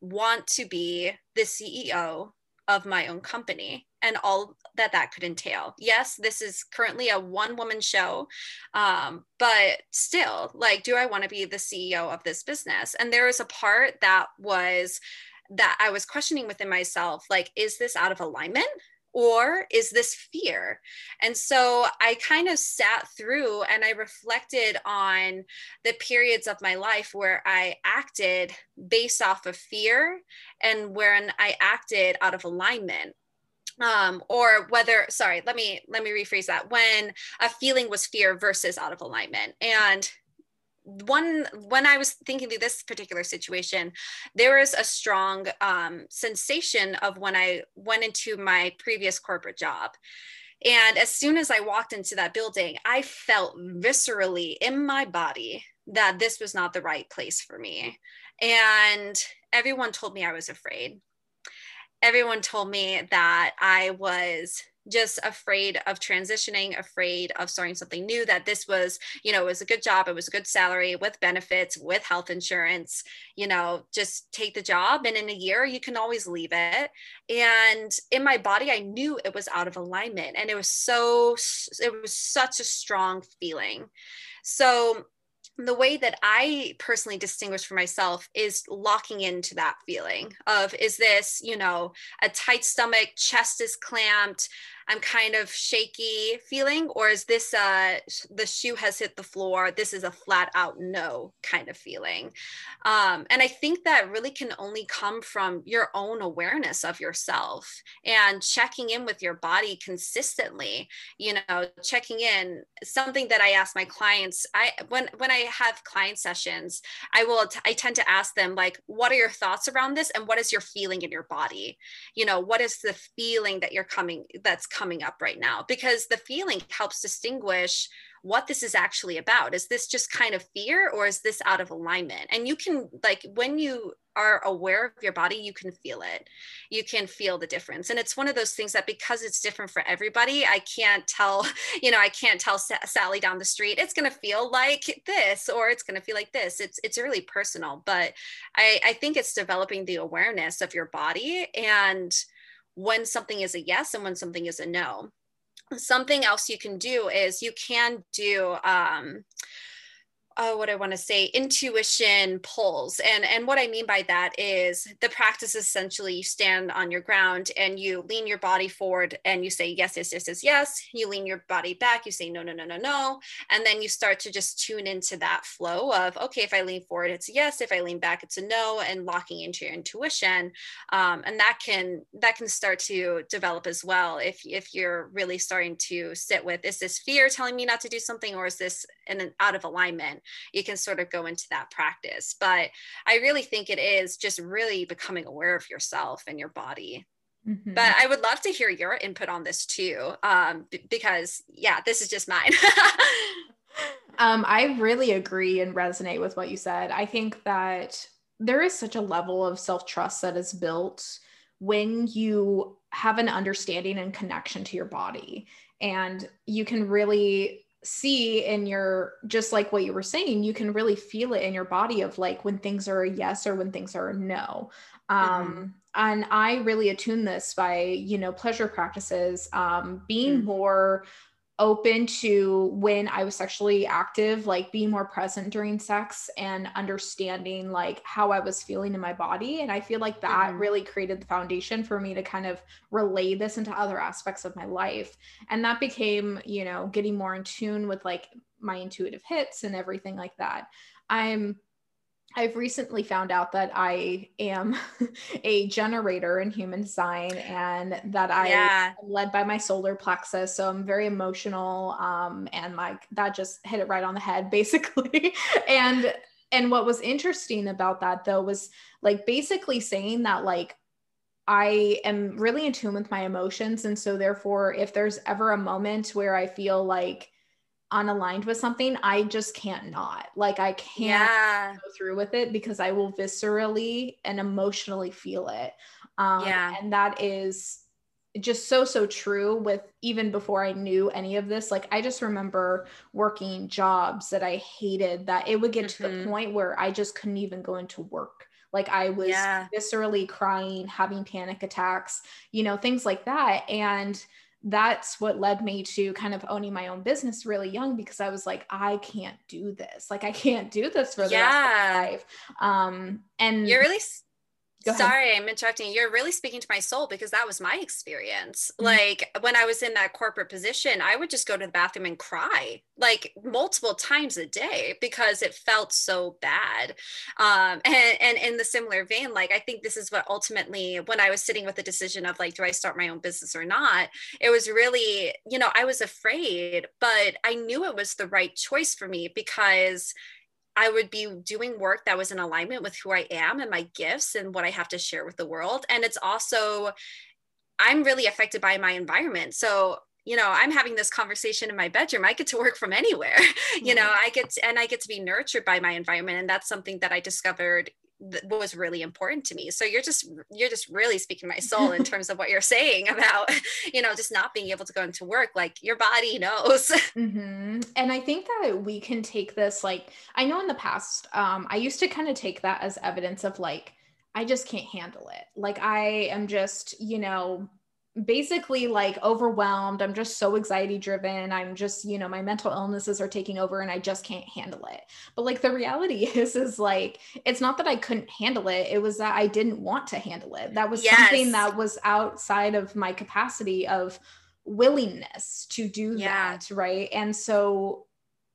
want to be the CEO of my own company and all that that could entail. Yes, this is currently a one woman show, um, but still, like, do I want to be the CEO of this business? And there was a part that was that I was questioning within myself like, is this out of alignment? Or is this fear? And so I kind of sat through and I reflected on the periods of my life where I acted based off of fear and when I acted out of alignment. Um, or whether sorry let me let me rephrase that. When a feeling was fear versus out of alignment. And one when i was thinking through this particular situation there was a strong um, sensation of when i went into my previous corporate job. And as soon as i walked into that building i felt viscerally in my body that this was not the right place for me. And everyone told me i was afraid. Everyone told me that i was just afraid of transitioning, afraid of starting something new, that this was, you know, it was a good job, it was a good salary with benefits, with health insurance, you know, just take the job. And in a year, you can always leave it. And in my body, I knew it was out of alignment. And it was so, it was such a strong feeling. So the way that I personally distinguish for myself is locking into that feeling of is this, you know, a tight stomach, chest is clamped, I'm kind of shaky feeling, or is this uh, the shoe has hit the floor? This is a flat out no kind of feeling. Um, and I think that really can only come from your own awareness of yourself and checking in with your body consistently. You know, checking in. Something that I ask my clients. I when when I have client sessions, I will t- I tend to ask them like, what are your thoughts around this, and what is your feeling in your body? You know, what is the feeling that you're coming that's coming up right now because the feeling helps distinguish what this is actually about. Is this just kind of fear or is this out of alignment? And you can, like, when you are aware of your body, you can feel it. You can feel the difference. And it's one of those things that because it's different for everybody, I can't tell, you know, I can't tell Sally down the street, it's going to feel like this or it's going to feel like this. It's, it's really personal. But I, I think it's developing the awareness of your body and when something is a yes and when something is a no. Something else you can do is you can do um, oh, what I want to say, intuition pulls. And, and what I mean by that is the practice essentially you stand on your ground and you lean your body forward and you say, yes, yes, yes, yes, yes. You lean your body back, you say, no, no, no, no, no. And then you start to just tune into that flow of, okay, if I lean forward, it's a yes. If I lean back, it's a no, and locking into your intuition. Um, and that can, that can start to develop as well. If, if you're really starting to sit with, is this fear telling me not to do something or is this an out of alignment? you can sort of go into that practice. But I really think it is just really becoming aware of yourself and your body. Mm-hmm. But I would love to hear your input on this too, um, b- because yeah, this is just mine. um, I really agree and resonate with what you said. I think that there is such a level of self trust that is built when you have an understanding and connection to your body and you can really see in your just like what you were saying you can really feel it in your body of like when things are a yes or when things are a no um mm-hmm. and i really attune this by you know pleasure practices um being mm-hmm. more open to when I was sexually active, like being more present during sex and understanding like how I was feeling in my body. And I feel like that mm-hmm. really created the foundation for me to kind of relay this into other aspects of my life. And that became, you know, getting more in tune with like my intuitive hits and everything like that. I'm I've recently found out that I am a generator in human design and that I yeah. am led by my solar plexus. So I'm very emotional. Um, and like that just hit it right on the head, basically. and and what was interesting about that though was like basically saying that like I am really in tune with my emotions. And so therefore, if there's ever a moment where I feel like unaligned with something, I just can't not. Like I can't yeah. go through with it because I will viscerally and emotionally feel it. Um, yeah. And that is just so so true with even before I knew any of this like I just remember working jobs that I hated that it would get mm-hmm. to the mm-hmm. point where I just couldn't even go into work like I was yeah. viscerally crying having panic attacks you know things like that and that's what led me to kind of owning my own business really young because I was like, I can't do this. Like I can't do this for the yeah. rest of my life. Um, and you're really Sorry, I'm interrupting. You're really speaking to my soul because that was my experience. Mm-hmm. Like when I was in that corporate position, I would just go to the bathroom and cry like multiple times a day because it felt so bad. Um, and, and in the similar vein, like I think this is what ultimately, when I was sitting with the decision of like, do I start my own business or not? It was really, you know, I was afraid, but I knew it was the right choice for me because I would be doing work that was in alignment with who I am and my gifts and what I have to share with the world. And it's also, I'm really affected by my environment. So, you know, I'm having this conversation in my bedroom. I get to work from anywhere. you know, mm-hmm. I get to, and I get to be nurtured by my environment. And that's something that I discovered was really important to me. So you're just you're just really speaking my soul in terms of what you're saying about you know just not being able to go into work like your body knows. Mm-hmm. and i think that we can take this like i know in the past um, i used to kind of take that as evidence of like i just can't handle it. Like i am just you know basically like overwhelmed. I'm just so anxiety driven. I'm just, you know, my mental illnesses are taking over and I just can't handle it. But like the reality is, is like, it's not that I couldn't handle it. It was that I didn't want to handle it. That was yes. something that was outside of my capacity of willingness to do yeah. that. Right. And so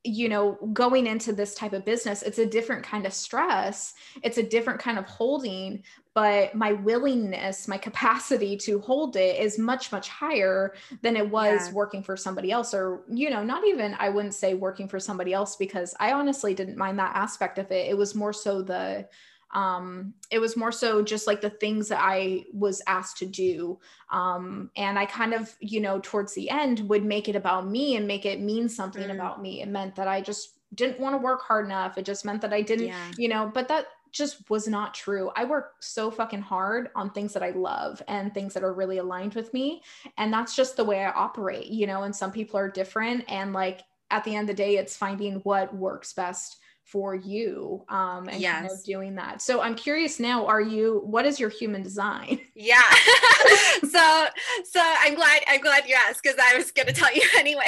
you know, going into this type of business, it's a different kind of stress. It's a different kind of holding, but my willingness, my capacity to hold it is much, much higher than it was yeah. working for somebody else. Or, you know, not even, I wouldn't say working for somebody else because I honestly didn't mind that aspect of it. It was more so the, um, it was more so just like the things that I was asked to do. Um, and I kind of, you know, towards the end would make it about me and make it mean something mm. about me. It meant that I just didn't want to work hard enough. It just meant that I didn't, yeah. you know, but that just was not true. I work so fucking hard on things that I love and things that are really aligned with me. And that's just the way I operate, you know, and some people are different. And like at the end of the day, it's finding what works best for you um and yes. kind of doing that so i'm curious now are you what is your human design yeah so so i'm glad i'm glad you asked because i was going to tell you anyway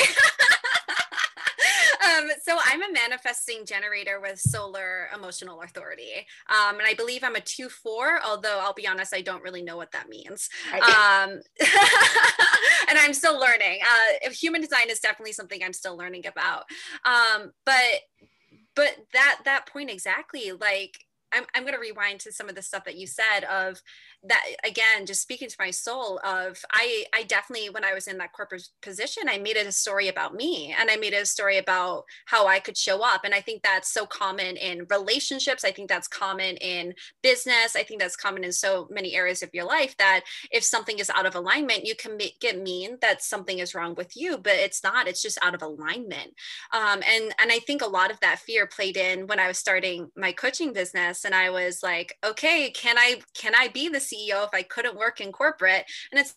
um, so I'm a manifesting generator with solar emotional authority. Um, and I believe I'm a 2 4, although I'll be honest, I don't really know what that means. Um, and I'm still learning. Uh, human design is definitely something I'm still learning about. Um, but but that that point exactly like I'm, I'm going to rewind to some of the stuff that you said of that again just speaking to my soul of i i definitely when i was in that corporate position i made it a story about me and i made it a story about how i could show up and i think that's so common in relationships i think that's common in business i think that's common in so many areas of your life that if something is out of alignment you can make, it mean that something is wrong with you but it's not it's just out of alignment. Um, and and i think a lot of that fear played in when i was starting my coaching business and i was like okay can i can i be the if I couldn't work in corporate. And it's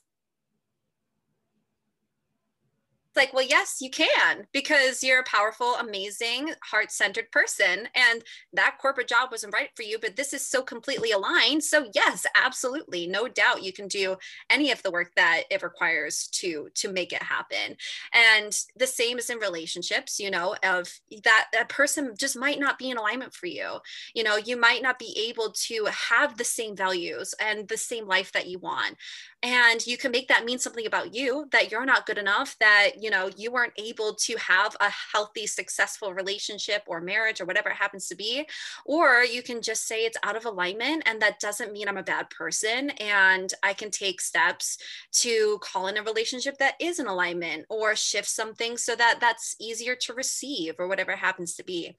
like, well, yes, you can because you're a powerful, amazing, heart centered person. And that corporate job wasn't right for you, but this is so completely aligned. So, yes, absolutely. No doubt you can do any of the work that it requires to to make it happen. And the same is in relationships, you know, of that that person just might not be in alignment for you. You know, you might not be able to have the same values and the same life that you want and you can make that mean something about you that you're not good enough that you know you weren't able to have a healthy successful relationship or marriage or whatever it happens to be or you can just say it's out of alignment and that doesn't mean i'm a bad person and i can take steps to call in a relationship that is in alignment or shift something so that that's easier to receive or whatever happens to be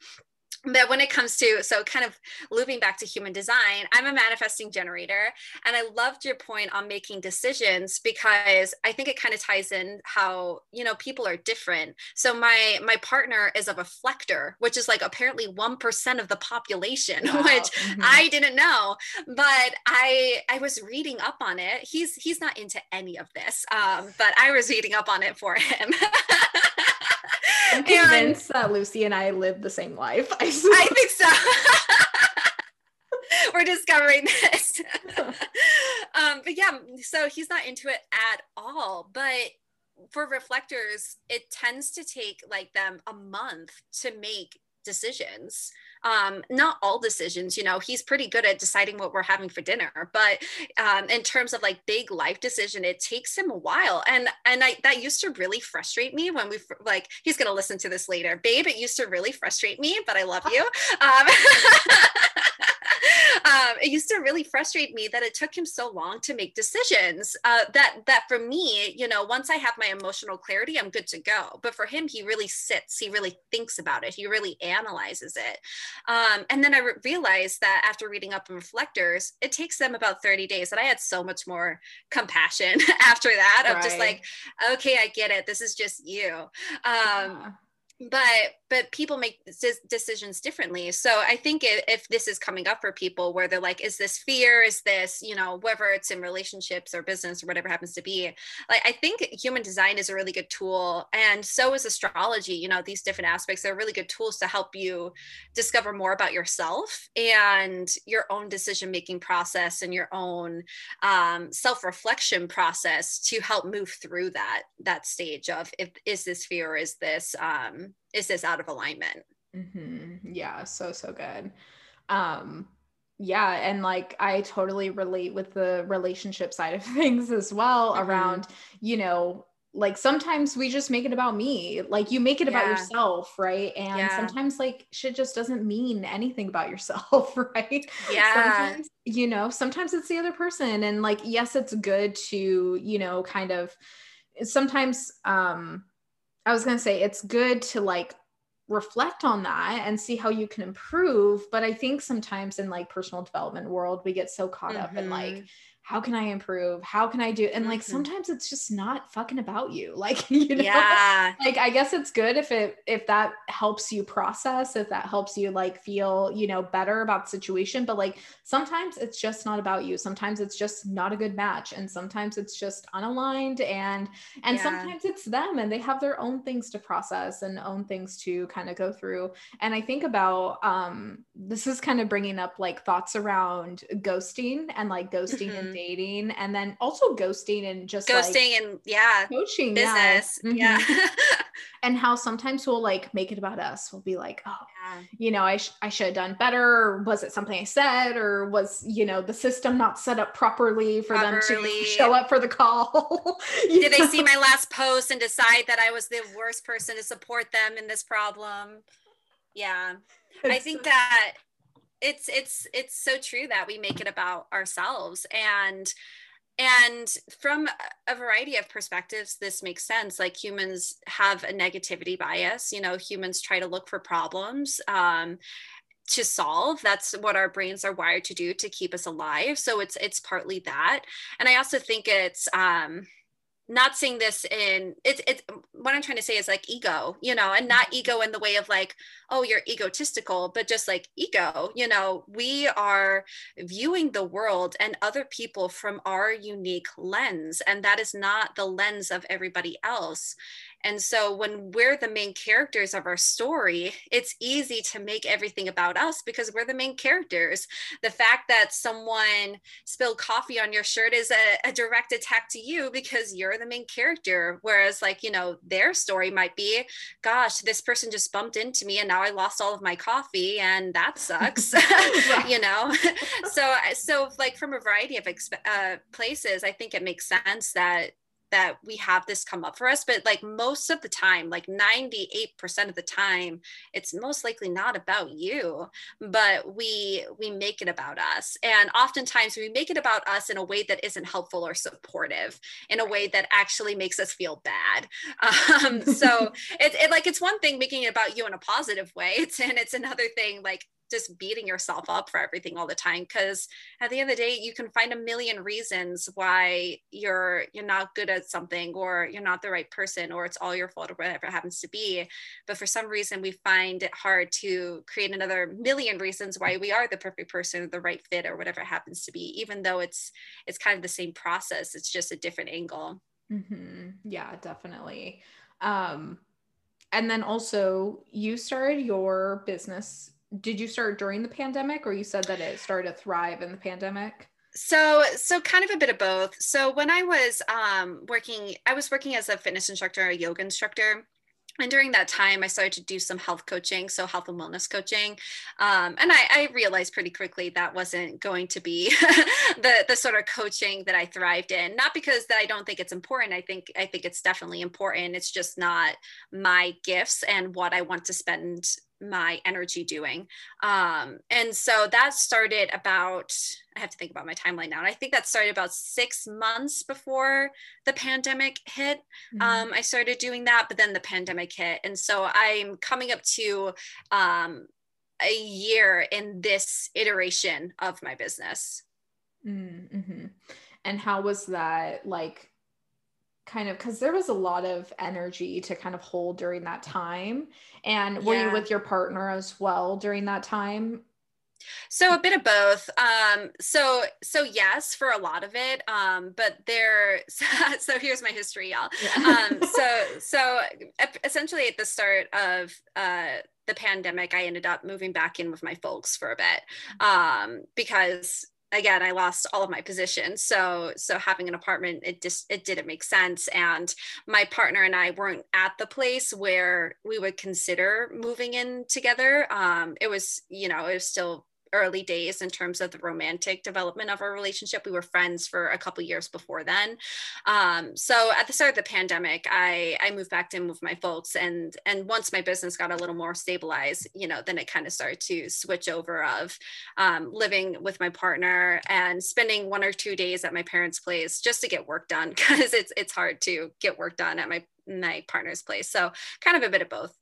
but when it comes to so kind of looping back to human design i'm a manifesting generator and i loved your point on making decisions because i think it kind of ties in how you know people are different so my my partner is a reflector which is like apparently 1% of the population wow. which mm-hmm. i didn't know but i i was reading up on it he's he's not into any of this um, but i was reading up on it for him I'm convinced and, that Lucy and I live the same life. I, I think so. We're discovering this. um, but yeah, so he's not into it at all. But for reflectors, it tends to take like them a month to make decisions um, not all decisions you know he's pretty good at deciding what we're having for dinner but um, in terms of like big life decision it takes him a while and and i that used to really frustrate me when we like he's gonna listen to this later. Babe it used to really frustrate me but i love you. Um, um, it used to really frustrate me that it took him so long to make decisions. Uh, that that for me, you know, once I have my emotional clarity, I'm good to go. But for him, he really sits, he really thinks about it, he really analyzes it. Um, and then I re- realized that after reading up on reflectors, it takes them about 30 days. And I had so much more compassion after that of right. just like, okay, I get it. This is just you. Um, yeah but but people make decisions differently. So i think if, this is coming up for people where they're like is this fear? Is this you know whether it's in relationships or business or whatever happens to be like i think human design is a really good tool and so is astrology you know these different aspects are really good tools to help you discover more about yourself and your own decision making process and your own um, self-reflection process to help move through that that stage of if is this fear is this um, is this out of alignment? Mm-hmm. yeah so so good. Um yeah and like i totally relate with the relationship side of things as well mm-hmm. around you know like sometimes we just make it about me. Like you make it about yourself right? And yeah. sometimes like shit just doesn't mean anything about yourself right? Yeah. Sometimes, you know sometimes it's the other person. And like yes it's good to you know kind of sometimes um I was going to say it's good to like reflect on that and see how you can improve but i think sometimes in like personal development world we get so caught mm-hmm. up in like mm-hmm how can I improve? How can I do? And like mm-hmm. sometimes it's just not fucking about you. Like, you know, yeah. like I guess it's good if it if that helps you process, if that helps you like feel, you know, better about the situation. But like sometimes it's just not about you. Sometimes it's just not a good match. And sometimes it's just unaligned and and yeah. sometimes it's them and they have their own things to process and own things to kind of go through. And I think about um this is kind of bringing up like thoughts around ghosting and like ghosting mm-hmm. and dating and then also ghosting and just ghosting like and yeah coaching business yeah, mm-hmm. yeah. and how sometimes we'll like make it about us we'll be like oh yeah. you know i, sh- I should have done better or was it something i said or was you know the system not set up properly for properly. them to show up for the call did know? they see my last post and decide that i was the worst person to support them in this problem yeah it's i think that it's it's it's so true that we make it about ourselves and and from a variety of perspectives this makes sense. Like humans have a negativity bias you know humans try to look for problems um, to solve. That's what our brains are wired to do to keep us alive. So it's it's partly that. And i also think it's um not seeing this in it's it's what i'm trying to say is like ego you know and not mm-hmm. ego in the way of like oh you're egotistical but just like ego you know we are viewing the world and other people from our unique lens and that is not the lens of everybody else and so when we're the main characters of our story, it's easy to make everything about us because we're the main characters. The fact that someone spilled coffee on your shirt is a, a direct attack to you because you're the main character. Whereas, like, you know, their story might be, gosh, this person just bumped into me and now I lost all of my coffee and that sucks, you know? so, so like from a variety of exp- uh, places, I think it makes sense that that we have this come up for us but like most of the time like 98% of the time it's most likely not about you but we we make it about us. And oftentimes we make it about us in a way that isn't helpful or supportive in a way that actually makes us feel bad. Um, so it, it like it's one thing making it about you in a positive way it's and it's another thing like just beating yourself up for everything all the time because at the end of the day you can find a million reasons why you're you're not good at something or you're not the right person or it's all your fault or whatever it happens to be. But for some reason we find it hard to create another million reasons why we are the perfect person or the right fit or whatever it happens to be even though it's it's kind of the same process. It's just a different angle. Mm-hmm. yeah definitely. Um and then also you started your business did you start during the pandemic or you said that it started to thrive in the pandemic? So, so kind of a bit of both. So when I was um, working, I was working as a fitness instructor, a yoga instructor. And during that time, I started to do some health coaching, so health and wellness coaching, um, and I, I, realized pretty quickly that wasn't going to be the the sort of coaching that I thrived in. Not because that I don't think it's important. I think I think it's definitely important. It's just not my gifts and what I want to spend my energy doing. Um, and so that started about, I have to think about my timeline now. And I think that started about six months before the pandemic hit. Mm-hmm. Um, I started doing that, but then the pandemic hit. And so I'm coming up to um, a year in this iteration of my business. Mm-hmm. And how was that like kind of because there was a lot of energy to kind of hold during that time and were yeah. you with your partner as well during that time so a bit of both um so so yes for a lot of it um but there so, so here's my history y'all yeah. um so so essentially at the start of uh the pandemic i ended up moving back in with my folks for a bit mm-hmm. um because again i lost all of my positions so so having an apartment it just it didn't make sense. And my partner and i weren't at the place where we would consider moving in together. Um it was you know it was still early days in terms of the romantic development of our relationship. We were friends for a couple years before then. Um, so at the start of the pandemic, I, I moved back in with my folks and and once my business got a little more stabilized, you know, then it kind of started to switch over of um, living with my partner and spending one or two days at my parents' place just to get work done because it's it's hard to get work done at my my partner's place. So kind of a bit of both.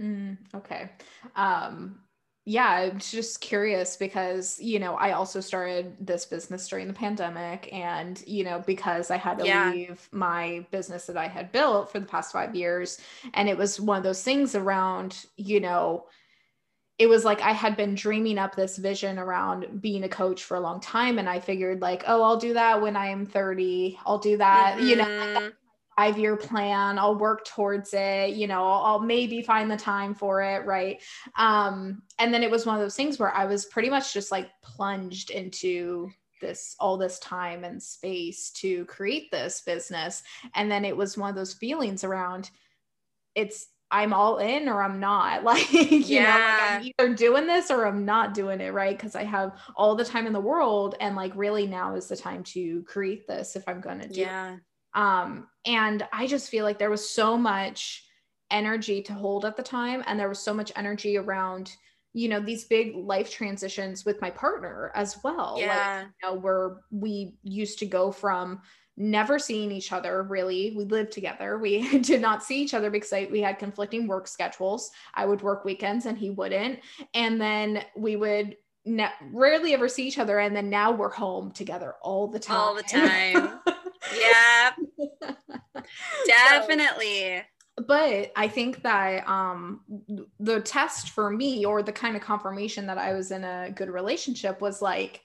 Mm, okay. Um, yeah, I'm just curious because, you know, I also started this business during the pandemic. And, you know, because I had to yeah. leave my business that I had built for the past five years. And it was one of those things around, you know, it was like I had been dreaming up this vision around being a coach for a long time. And I figured, like, oh, I'll do that when I am 30. I'll do that, mm-hmm. you know, five year plan i'll work towards it you know I'll, I'll, maybe find the time for it right um and then it was one of those things where i was pretty much just like plunged into this all this time and space to create this business and then it was one of those feelings around it's i'm all in or i'm not like you yeah. know like i'm either doing this or i'm not doing it right because i have all the time in the world and like really now is the time to create this if i'm gonna do yeah it. Um, and I just feel like there was so much energy to hold at the time. And there was so much energy around, you know, these big life transitions with my partner as well. Yeah. Like, you know, where we used to go from never seeing each other really. We lived together. We did not see each other because I, we had conflicting work schedules. I would work weekends and he wouldn't. And then we would ne- rarely ever see each other. And then now we're home together all the time. All the time. yeah. Definitely. So, but I think that um the test for me or the kind of confirmation that I was in a good relationship was like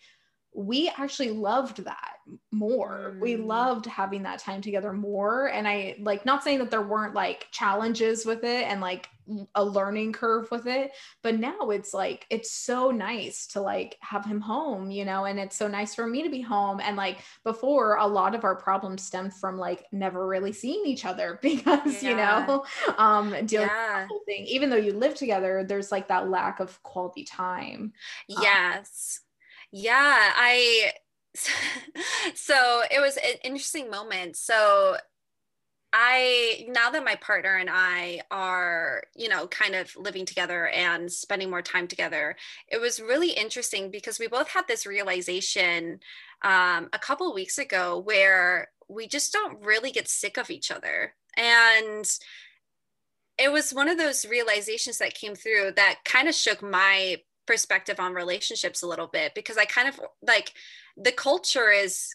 we actually loved that more. Mm. We loved having that time together more. And I like not saying that there weren't like challenges with it and like a learning curve with it, but now it's like it's so nice to like have him home, you know, and it's so nice for me to be home. And like before, a lot of our problems stemmed from like never really seeing each other because, yeah. you know, um dealing yeah. with the whole thing. Even though you live together, there's like that lack of quality time. Um, yes. Um, yeah, I so it was an interesting moment. So I now that my partner and I are, you know, kind of living together and spending more time together, it was really interesting because we both had this realization um, a couple weeks ago where we just don't really get sick of each other. And it was one of those realizations that came through that kind of shook my perspective on relationships a little bit because I kind of like the culture is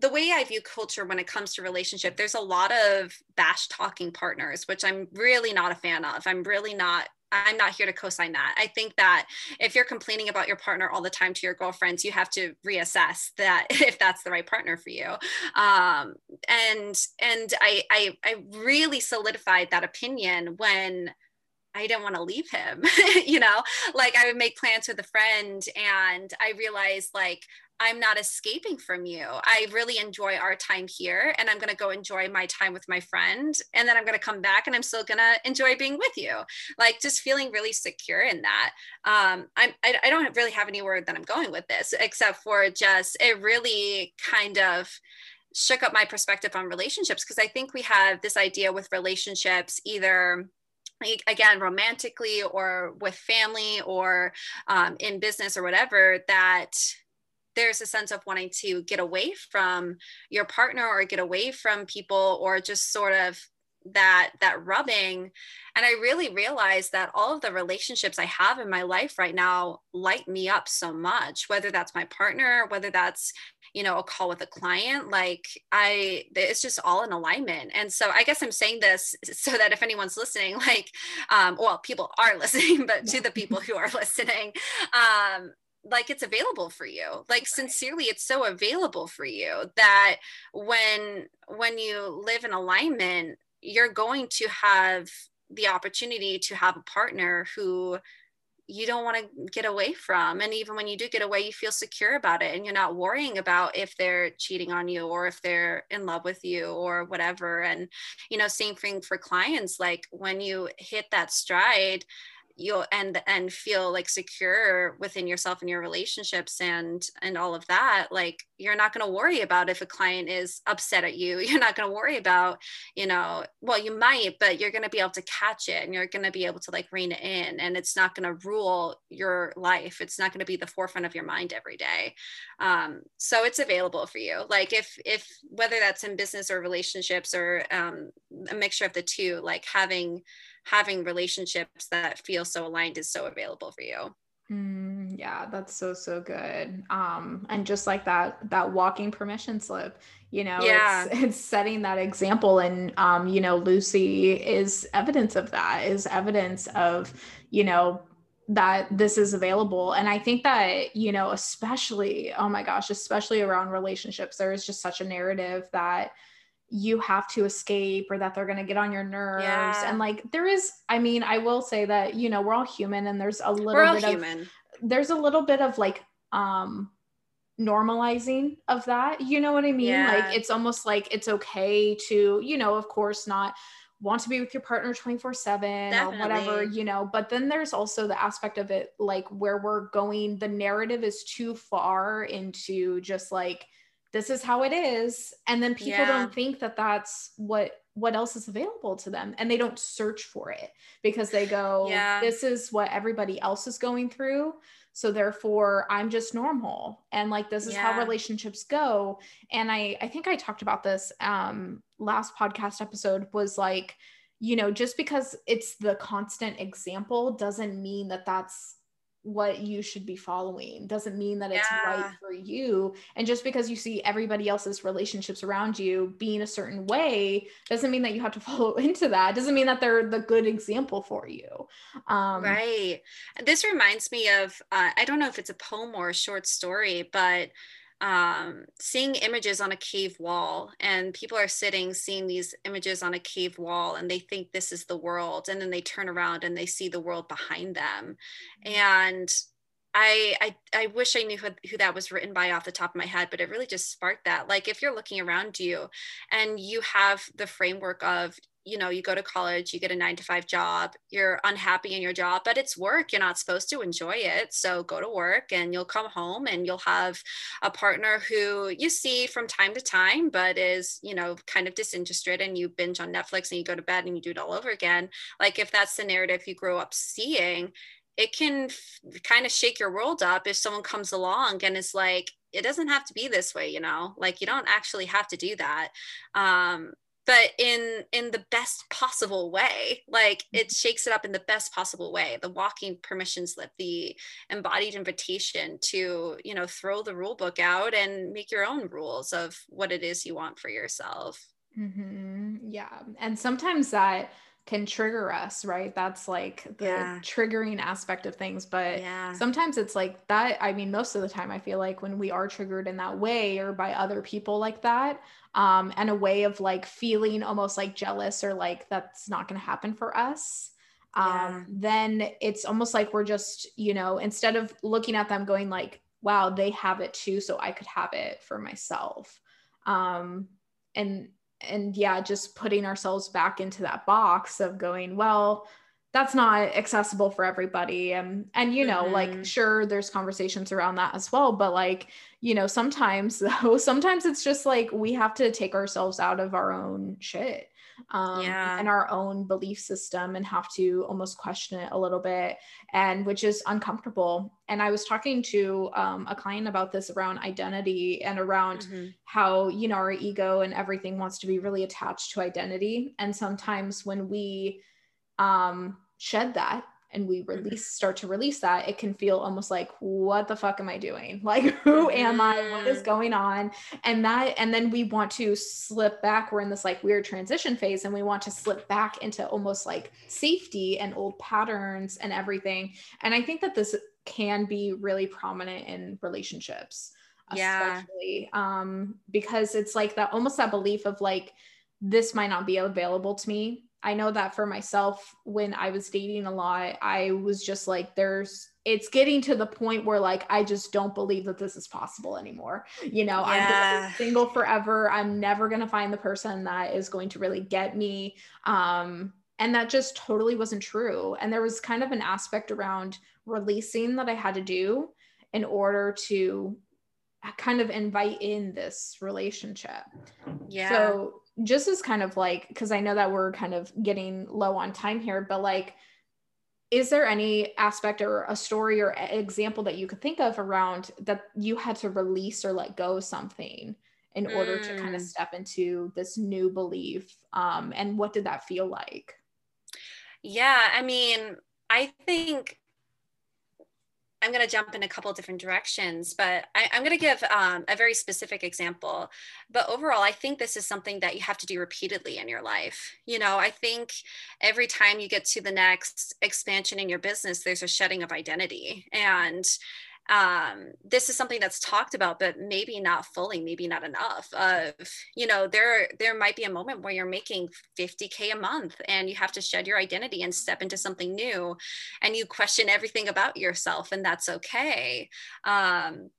the way I view culture when it comes to relationship, there's a lot of bash talking partners, which I'm really not a fan of. I'm really not I'm not here to co-sign that. I think that if you're complaining about your partner all the time to your girlfriends, you have to reassess that if that's the right partner for you. Um, and and I, I I really solidified that opinion when I didn't want to leave him, you know, like I would make plans with a friend and I realized like I'm not escaping from you. I really enjoy our time here and I'm going to go enjoy my time with my friend and then I'm going to come back and I'm still going to enjoy being with you. Like just feeling really secure in that. Um, I, I don't really have any word that I'm going with this except for just it really kind of shook up my perspective on relationships because I think we have this idea with relationships either again romantically or with family or um, in business or whatever that there's a sense of wanting to get away from your partner or get away from people or just sort of that that rubbing. And i really realized that all of the relationships i have in my life right now light me up so much whether that's my partner whether that's you know a call with a client like i it's just all in alignment. And so i guess i'm saying this so that if anyone's listening like um well people are listening but to the people who are listening um like it's available for you. Like sincerely it's so available for you that when when you live in alignment you're going to have the opportunity to have a partner who you don't want to get away from. And even when you do get away you feel secure about it and you're not worrying about if they're cheating on you or if they're in love with you or whatever. And you know same thing for clients like when you hit that stride you'll and and feel like secure within yourself and your relationships and and all of that like you're not going to worry about if a client is upset at you. You're not going to worry about you know well you might but you're going to be able to catch it and you're going to be able to like rein it in and it's not going to rule your life. It's not going to be the forefront of your mind every day. Um, so it's available for you. Like if if whether that's in business or relationships or um, a mixture of the two like having having relationships that feel so aligned is so available for you. Mm, yeah, that's so so good. Um, and just like that that walking permission slip, you know, yeah. it's it's setting that example, and um, you know, Lucy is evidence of that. Is evidence of you know that this is available and i think that you know especially oh my gosh especially around relationships there is just such a narrative that you have to escape or that they're going to get on your nerves Yeah. and like there is i mean i will say that you know we're all human and there's a little bit human. of there's a little bit of like um normalizing of that you know what i mean Yeah. like it's almost like it's okay to you know of course not want to be with your partner 24 7 or whatever you know but then there's also the aspect of it like where we're going the narrative is too far into just like this is how it is. And then people Yeah. don't think that that's what what else is available to them. And they don't search for it because they go Yeah. this is what everybody else is going through. So therefore i'm just normal. And like this is how relationships go. And i i think i talked about this um last podcast episode was like you know just because it's the constant example doesn't mean that that's what you should be following doesn't mean that it's right for you and just because you see everybody else's relationships around you being a certain way doesn't mean that you have to follow into that doesn't mean that they're the good example for you um right. This reminds me of uh, I don't know if it's a poem or a short story, but um, seeing images on a cave wall, and people are sitting seeing these images on a cave wall, and they think this is the world, and then they turn around and they see the world behind them, and I, I I wish I knew who, who that was written by off the top of my head, but it really just sparked that. Like if you're looking around you and you have the framework of, you know, you go to college, you get a nine to five job, you're unhappy in your job, but it's work. You're not supposed to enjoy it. So go to work and you'll come home and you'll have a partner who you see from time to time, but is, you know, kind of disinterested and you binge on Netflix and you go to bed and you do it all over again. Like if that's the narrative you grow up seeing, it can f- kind of shake your world up if someone comes along and is like it doesn't have to be this way you know like you don't actually have to do that um but in in the best possible way. Like it shakes it up in the best possible way. The walking permission slip the embodied invitation to you know throw the rule book out and make your own rules of what it is you want for yourself. Mhm, yeah. And sometimes that can trigger us right that's like the Yeah. triggering aspect of things but yeah sometimes it's like that i mean most of the time i feel like when we are triggered in that way or by other people like that um and a way of like feeling almost like jealous or like that's not going to happen for us um Yeah. then it's almost like we're just you know instead of looking at them going like wow they have it too so i could have it for myself um and and yeah just putting ourselves back into that box of going well that's not accessible for everybody and and you know like Mhm. sure there's conversations around that as well but like you know sometimes though sometimes it's just like we have to take ourselves out of our own shit um Yeah. and our own belief system and have to almost question it a little bit and which is uncomfortable and i was talking to um, a client about this around identity and around Mhm. how you know our ego and everything wants to be really attached to identity and sometimes when we um shed that and we release start to release that it can feel almost like what the fuck am i doing? Like who am i? What is Mhm. going on? And that and then we want to slip back we're in this like weird transition phase and we want to slip back into almost like safety and old patterns and everything. And i think that this can be really prominent in relationships Yeah. especially um because it's like that almost that belief of like this might not be available to me i know that for myself when i was dating a lot i was just like there's it's getting to the point where like i just don't believe that this is possible anymore. You know i'm gonna be single forever. I'm never gonna find the person that is going to really get me. Um and that just totally wasn't true. And there was kind of an aspect around releasing that i had to do in order to kind of invite in this relationship. Yeah. So just as kind of like because i know that we're kind of getting low on time here but like is there any aspect or a story or example that you could think of around that you had to release or let go something in order to kind of Mm. step into this new belief um, and what did that feel like Yeah, I mean, I think I'm going to jump in a couple different directions, but I, am going to give um, a very specific example. But overall, I think this is something that you have to do repeatedly in your life. You know, I think every time you get to the next expansion in your business, there's a shedding of identity. And um, this is something that's talked about, but maybe not fully, maybe not enough. Of you know, there there might be a moment where you're making 50k a month, and you have to shed your identity and step into something new, and you question everything about yourself, and that's okay. Um,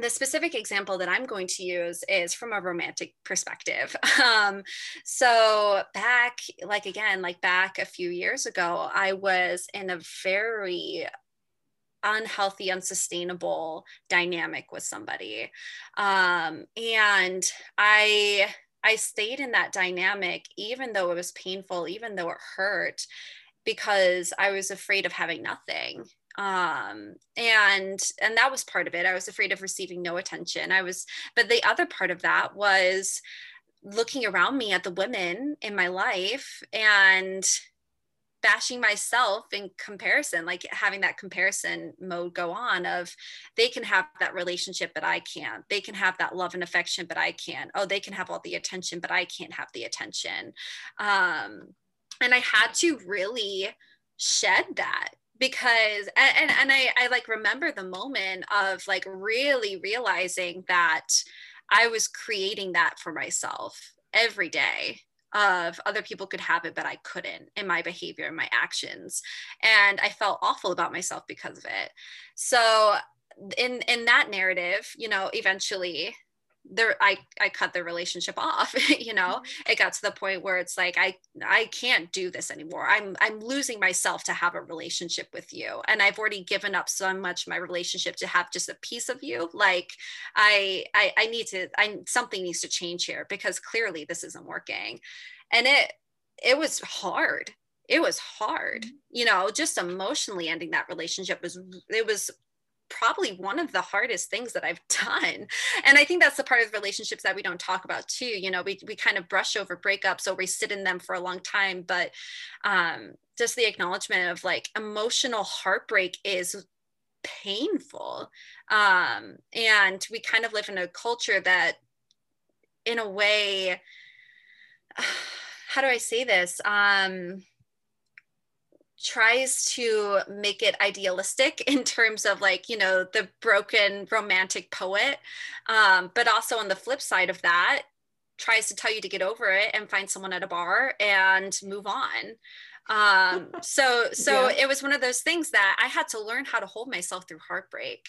the specific example that I'm going to use is from a romantic perspective. Um, so, back, like again, like back a few years ago, I was in a very unhealthy, unsustainable dynamic with somebody. Um, and I I stayed in that dynamic even though it was painful, even though it hurt, because I was afraid of having nothing. Um and and that was part of it. I was afraid of receiving no attention. I was but the other part of that was looking around me at the women in my life and bashing myself in comparison like having that comparison mode go on of they can have that relationship but i can't. They can have that love and affection but i can't. Oh they can have all the attention but i can't have the attention. Um and i had to really shed that because and, and, and I, I like remember the moment of like really realizing that i was creating that for myself every day of other people could have it but i couldn't in my behavior and my actions. And i felt awful about myself because of it. So in in that narrative you know eventually there I I cut the relationship off you know? Mm-hmm. it got to the point where it's like I I can't do this anymore. I'm I'm losing myself to have a relationship with you. And I've already given up so much my relationship to have just a piece of you. Like I I, I need to I something needs to change here because clearly this isn't working. And it it was hard. It was hard. Mm-hmm. you know just emotionally ending that relationship was it was probably one of the hardest things that I've done. And I think that's the part of relationships that we don't talk about too. You know, we, we kind of brush over breakups or we sit in them for a long time, but um, just the acknowledgement of like emotional heartbreak is painful. Um, and we kind of live in a culture that in a way, how do I say this? Um, tries to make it idealistic in terms of like you know the broken romantic poet um, but also on the flip side of that tries to tell you to get over it and find someone at a bar and move on um, so so yeah. it was one of those things that i had to learn how to hold myself through heartbreak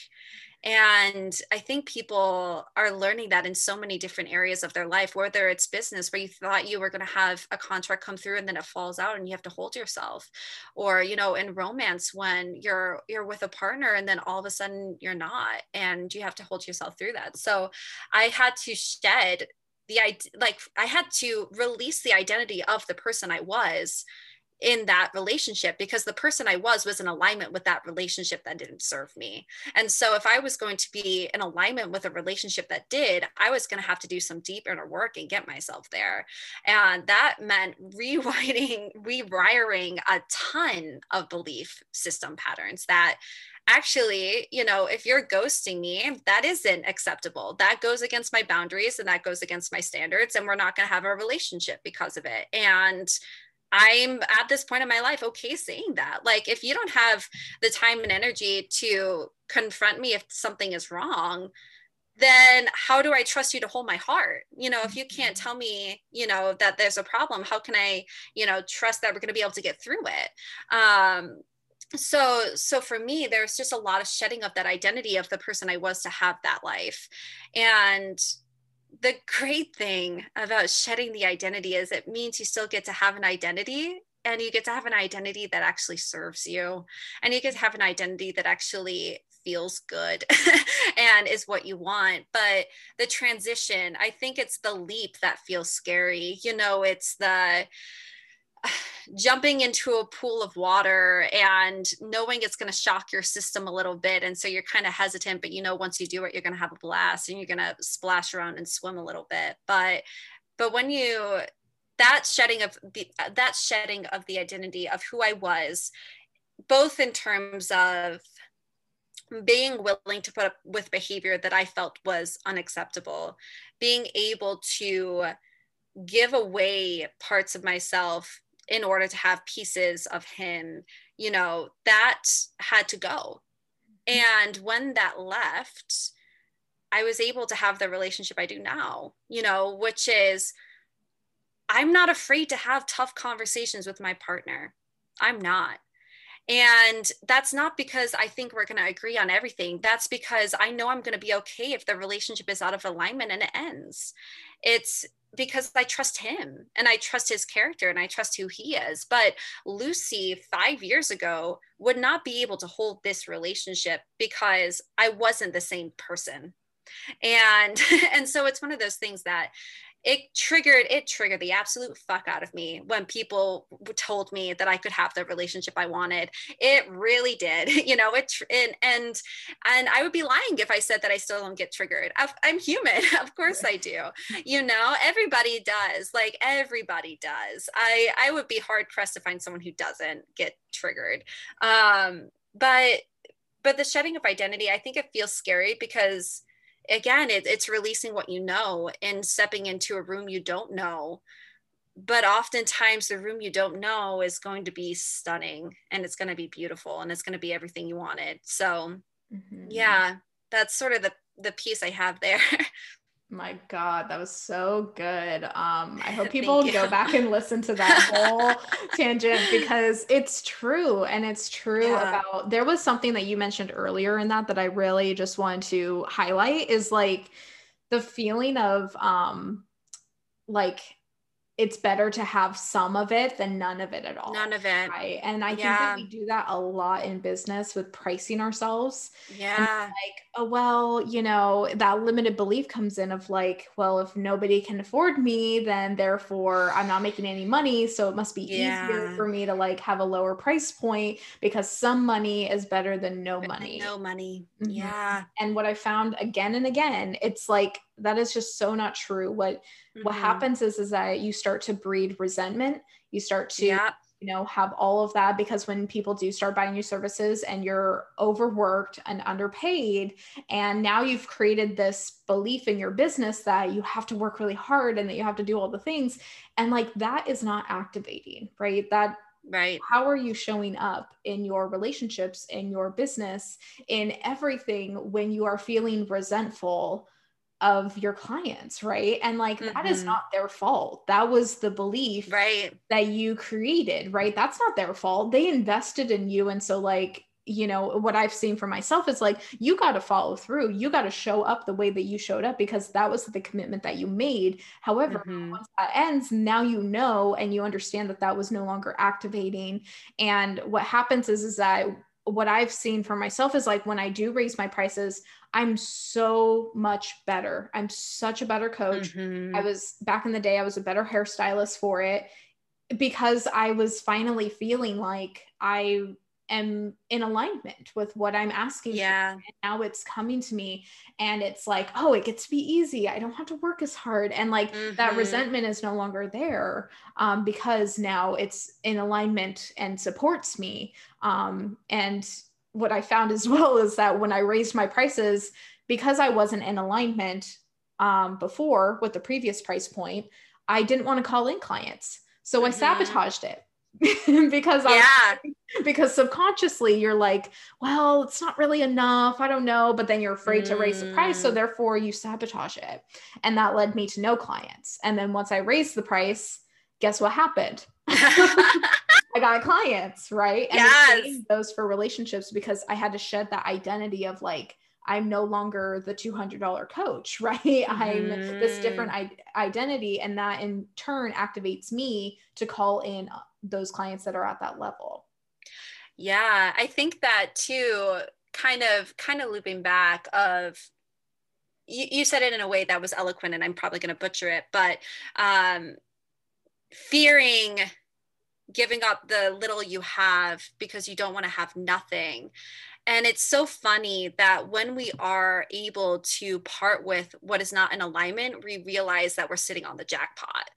and I think people are learning that in so many different areas of their life, whether it's business where you thought you were going to have a contract come through and then it falls out and you have to hold yourself. Or, you know, in romance when you're you're with a partner and then all of a sudden you're not and you have to hold yourself through that. So I had to shed the like I had to release the identity of the person I was in that relationship because the person I was was in alignment with that relationship that didn't serve me. And so if I was going to be in alignment with a relationship that did, I was going to have to do some deep inner work and get myself there. And that meant rewriting, rewiring a ton of belief system patterns that actually, you know, if you're ghosting me, that isn't acceptable. That goes against my boundaries and that goes against my standards. And we're not going to have a relationship because of it. And I'm at this point in my life okay saying that. Like, if you don't have the time and energy to confront me if something is wrong, then how do I trust you to hold my heart? You know, if you can't mm-hmm. tell me, you know, that there's a problem, how can I, you know, trust that we're going to be able to get through it? Um, so so for me there's just a lot of shedding of that identity of the person i was to have that life and the great thing about shedding the identity is it means you still get to have an identity and you get to have an identity that actually serves you. And you get to have an identity that actually feels good and is what you want. But the transition i think it's the leap that feels scary. You know it's the jumping into a pool of water and knowing it's going to shock your system a little bit. And so you're kind of hesitant but you know once you do it you're going to have a blast and you're going to splash around and swim a little bit. But but when you that shedding of the that shedding of the identity of who I was, both in terms of being willing to put up with behavior that I felt was unacceptable, being able to give away parts of myself in order to have pieces of him, you know, that had to go. Mm-hmm. And when that left, I was able to have the relationship I do now, you know, which is I'm not afraid to have tough conversations with my partner. I'm not. And that's not because I think we're going to agree on everything. That's because I know I'm going to be okay if the relationship is out of alignment and it ends. It's because I trust him and I trust his character and I trust who he is. But Lucy, five years ago, would not be able to hold this relationship because I wasn't the same person. And and so it's one of those things that it triggered it triggered the absolute fuck out of me when people told me that I could have the relationship I wanted. It really did, you know. It and and and I would be lying if I said that I still don't get triggered. I'm human, of course I do. You know, everybody does. Like everybody does. I I would be hard pressed to find someone who doesn't get triggered. Um, but but the shedding of identity, I think it feels scary because again it, it's releasing what you know and stepping into a room you don't know but oftentimes the room you don't know is going to be stunning and it's going to be beautiful and it's going to be everything you wanted so mm-hmm. yeah that's sort of the the piece i have there My God, that was so good. Um, I hope people go back and listen to that whole tangent because it's true. And it's true yeah. about there was something that you mentioned earlier in that that I really just wanted to highlight is like the feeling of um like it's better to have some of it than none of it at all. None of it. Right. And I yeah. think that we do that a lot in business with pricing ourselves. Yeah. like, oh, well, you know, that limited belief comes in of like, well, if nobody can afford me, then therefore I'm not making any money. So it must be yeah. easier for me to like have a lower price point because some money is better than no money. No money. Mm-hmm. Yeah. And what I found again and again, it's like that is just so not true. What mm-hmm. what happens is is that you start to breed resentment. You start to yeah. you know have all of that because when people do start buying your services and you're overworked and underpaid and now you've created this belief in your business that you have to work really hard and that you have to do all the things and like that is not activating, right? That right how are you showing up in your relationships in your business in everything when you are feeling resentful of your clients, right? And like mm-hmm. that is mm-hmm. not their fault. That was the belief right that you created, right? That's not their fault. They invested in you and so like you know what i've seen for myself is like you got to follow through you got to show up the way that you showed up because that was the commitment that you made however mm-hmm. once that ends now you know and you understand that that was no longer activating and what happens is is that what I've seen for myself is like when I do raise my prices, I'm so much better. I'm such a better coach. Mm-hmm. I was back in the day, I was a better hairstylist for it because I was finally feeling like I am in alignment with what I'm asking. Yeah. For. And now it's coming to me and it's like, oh, it gets to be easy. I don't have to work as hard. And like mm-hmm. that resentment is no longer there um, because now it's in alignment and supports me. Um, and what I found as well is that when I raised my prices, because I wasn't in alignment um, before with the previous price point, I didn't want to call in clients. So mm-hmm. I sabotaged it. because yeah. because subconsciously you're like, well, it's not really enough. I don't know, but then you're afraid mm. to raise the price, so mm. therefore you sabotage it. And that led me to no clients. And then once I raised the price, guess what happened? I got clients, right? And yes. those for relationships because I had to shed that identity of like I'm no longer the $200 coach, right? I'm this different mm. I- identity. And that in turn activates me to call in those clients that are at that level. Yeah, I think that too, kind of, kind of looping back of, you, you said it in a way that was eloquent and I'm probably going to butcher it, but um, fearing giving up the little you have because you don't want to have nothing. And it's so funny that when we are able to part with what is not in alignment, we realize that we're sitting on the jackpot.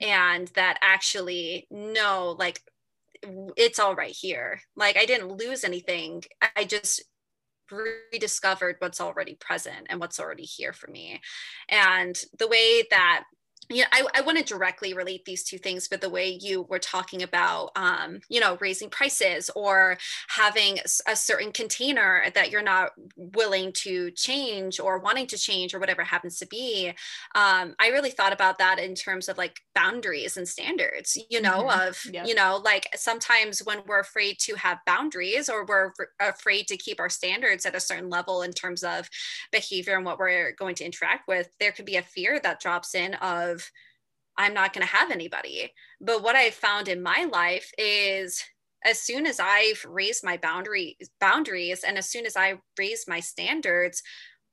and that actually no, like it's all right here. Like i didn't lose anything. I just rediscovered what's already present and what's already here for me. And the way that yeah, I, I want to directly relate these two things, but the way you were talking about, um, you know, raising prices or having a certain container that you're not willing to change or wanting to change or whatever happens to be, um, I really thought about that in terms of like boundaries and standards, you know, mm-hmm. of, yep. you know, like sometimes when we're afraid to have boundaries or we're afraid to keep our standards at a certain level in terms of behavior and what we're going to interact with, there could be a fear that drops in of, I'm not going to have anybody. But what I've found in my life is as soon as I've raised my boundary boundaries and as soon as I raise my standards,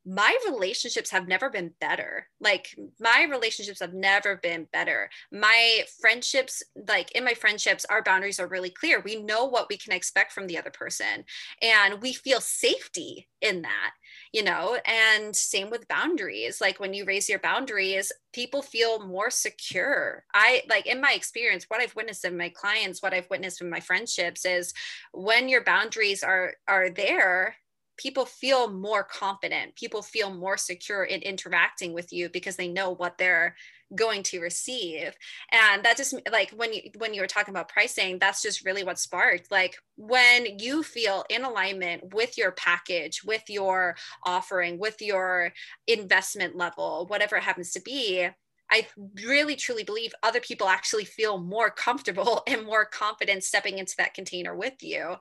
my relationships have never been better. Like my relationships have never been better. My friendships, like in my friendships, our boundaries are really clear. We know what we can expect from the other person and we feel safety in that you know and same with boundaries. Like when you raise your boundaries people feel more secure. I like in my experience what i've witnessed in my clients what i've witnessed in my friendships is when your boundaries are are there people feel more confident people feel more secure in interacting with you because they know what they're going to receive. And that just like when you when you were talking about pricing that's just really what sparked. Like when you feel in alignment with your package with your offering with your investment level whatever it happens to be I really truly believe other people actually feel more comfortable and more confident stepping into that container with you.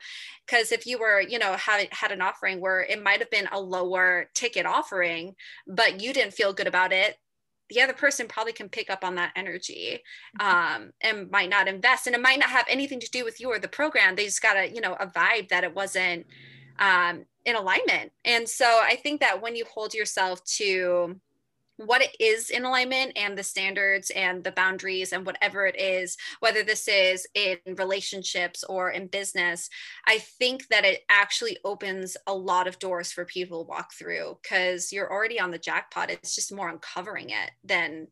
Because if you were, you know, had, had an offering where it might have been a lower ticket offering, but you didn't feel good about it, the other person probably can pick up on that energy mm-hmm. um, and might not invest and it might not have anything to do with you or the program they just got a you know a vibe that it wasn't um, in alignment and so i think that when you hold yourself to what it is in alignment and the standards and the boundaries and whatever it is, whether this is in relationships or in business, I think that it actually opens a lot of doors for people to walk through because you're already on the jackpot. It's just more uncovering it than,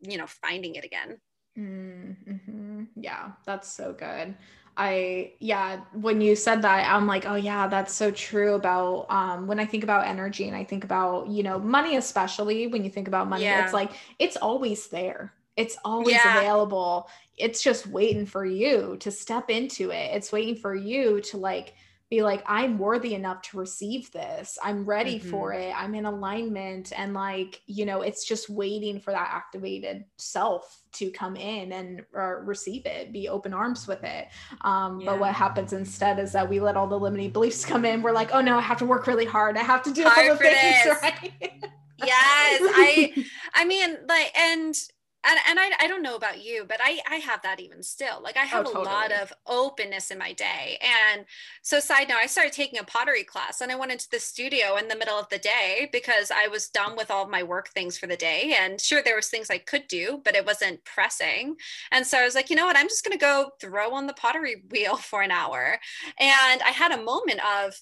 you know, finding it again. Mm-hmm. Yeah, that's so good. I yeah, when you said that, I'm like, oh yeah, that's so true about um when I think about energy and I think about, you know, money especially when you think about money, yeah. it's like it's always there. It's always yeah. available. It's just waiting for you to step into it. It's waiting for you to like be like i'm worthy enough to receive this. I'm ready mm-hmm. for it. I'm in alignment. And like you know it's just waiting for that activated self to come in and uh, receive it be open arms with it. Um, yeah. but what happens instead is that we let all the limiting beliefs come in. We're like oh no i have to work really hard. I have to do all the things this. right? Yes i i mean like and and, and I, I don't know about you but I, I have that even still. Like i oh, have oh, totally. a lot of openness in my day. And so side note i started taking a pottery class and i went into the studio in the middle of the day because i was done with all of my work things for the day. And sure there was things i could do but it wasn't pressing. And so i was like you know what? I'm just going to go throw on the pottery wheel for an hour. And i had a moment of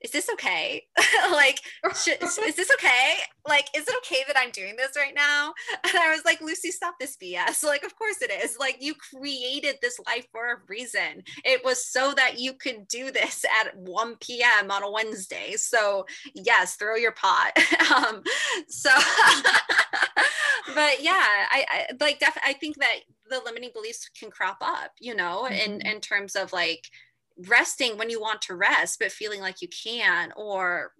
is this okay? like, should, is this okay? Like, is it okay that I'm doing this right now? And I was like, Lucy, stop this BS. Like, of course it is. Like, you created this life for a reason. It was so that you could do this at 1 p.m. on a Wednesday. So, yes, throw your pot. um, so, but yeah, I, I like, definitely, I think that the limiting beliefs can crop up, you know, mm-hmm. in, in terms of like, resting when you want to rest but feeling like you can or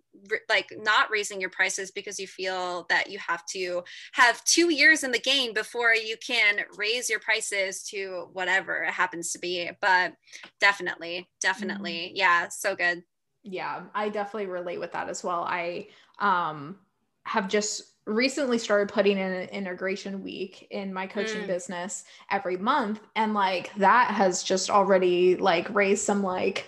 like not raising your prices because you feel that you have to have two years in the game before you can raise your prices to whatever it happens to be. But definitely definitely. Mm-hmm. yeah so good. Yeah i definitely relate with that as well. I um have just recently started putting in an integration week in my coaching mm. business every month and like that has just already like raised some like